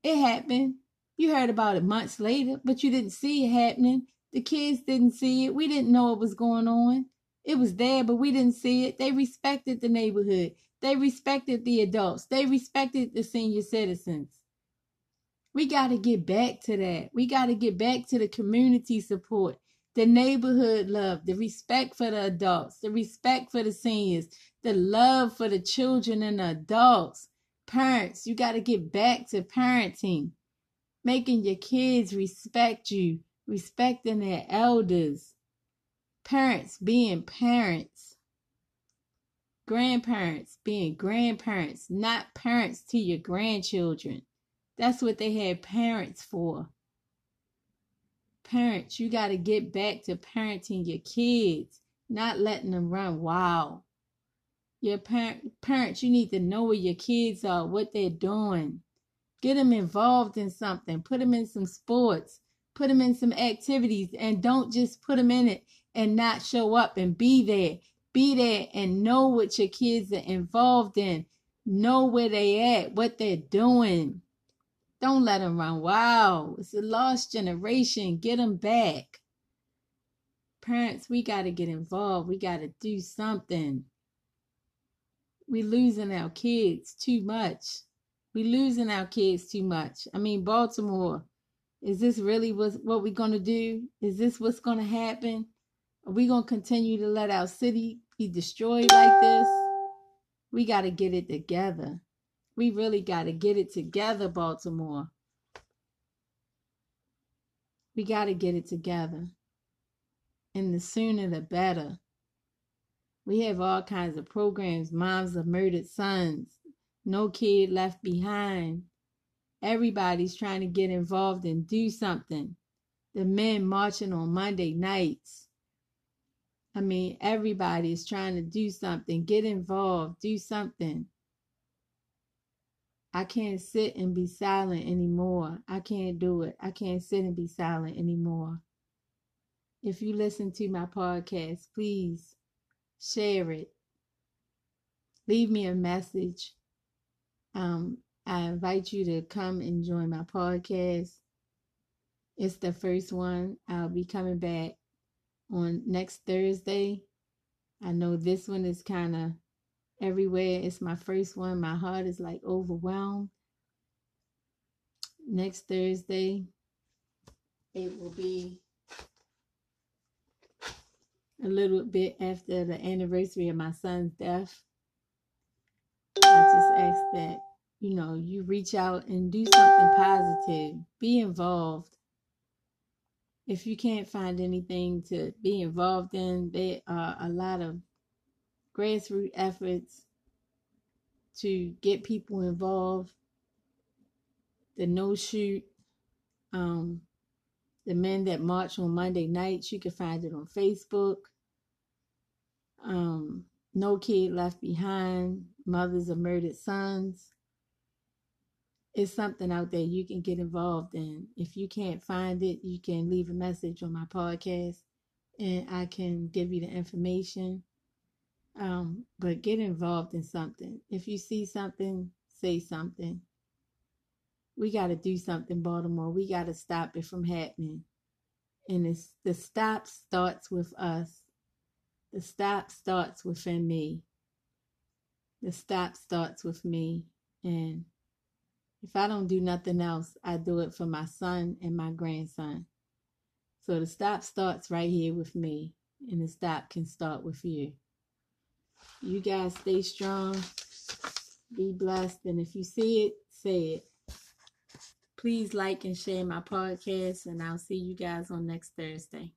It happened. You heard about it months later, but you didn't see it happening. The kids didn't see it. We didn't know what was going on. It was there, but we didn't see it. They respected the neighborhood. They respected the adults. They respected the senior citizens. We got to get back to that. We got to get back to the community support, the neighborhood love, the respect for the adults, the respect for the seniors, the love for the children and the adults. Parents, you got to get back to parenting, making your kids respect you, respecting their elders parents being parents, grandparents being grandparents, not parents to your grandchildren. That's what they had parents for. Parents, you got to get back to parenting your kids, not letting them run wild. Your parent, parents, you need to know where your kids are, what they're doing. Get them involved in something. Put them in some sports. Put them in some activities, and don't just put them in it and not show up and be there. Be there and know what your kids are involved in. Know where they at, what they're doing. Don't let them run Wow, It's a lost generation. Get them back. Parents, we got to get involved. We got to do something. We losing our kids too much. We losing our kids too much. I mean, Baltimore, is this really what we're going to do? Is this what's going to happen? Are we going to continue to let our city be destroyed like this? We got to get it together. We really got to get it together, Baltimore. We got to get it together. And the sooner the better. We have all kinds of programs Moms of Murdered Sons, No Kid Left Behind. Everybody's trying to get involved and do something. The men marching on Monday nights. I mean, everybody is trying to do something, get involved, do something. I can't sit and be silent anymore. I can't do it. I can't sit and be silent anymore. If you listen to my podcast, please share it. Leave me a message. Um, I invite you to come and join my podcast. It's the first one. I'll be coming back on next Thursday. I know this one is kind of everywhere. It's my first one. My heart is like overwhelmed. Next Thursday, it will be a little bit after the anniversary of my son's death. I just ask that, you know, you reach out and do something positive, be involved if you can't find anything to be involved in, there are a lot of grassroots efforts to get people involved. The no shoot, um, the men that march on Monday nights, you can find it on Facebook. Um, no kid left behind, mothers of murdered sons it's something out there you can get involved in. If you can't find it, you can leave a message on my podcast and I can give you the information. Um, but get involved in something. If you see something, say something. We got to do something, Baltimore. We got to stop it from happening. And it's, the stop starts with us. The stop starts within me. The stop starts with me. And if I don't do nothing else, I do it for my son and my grandson. So the stop starts right here with me, and the stop can start with you. You guys stay strong, be blessed, and if you see it, say it. Please like and share my podcast, and I'll see you guys on next Thursday.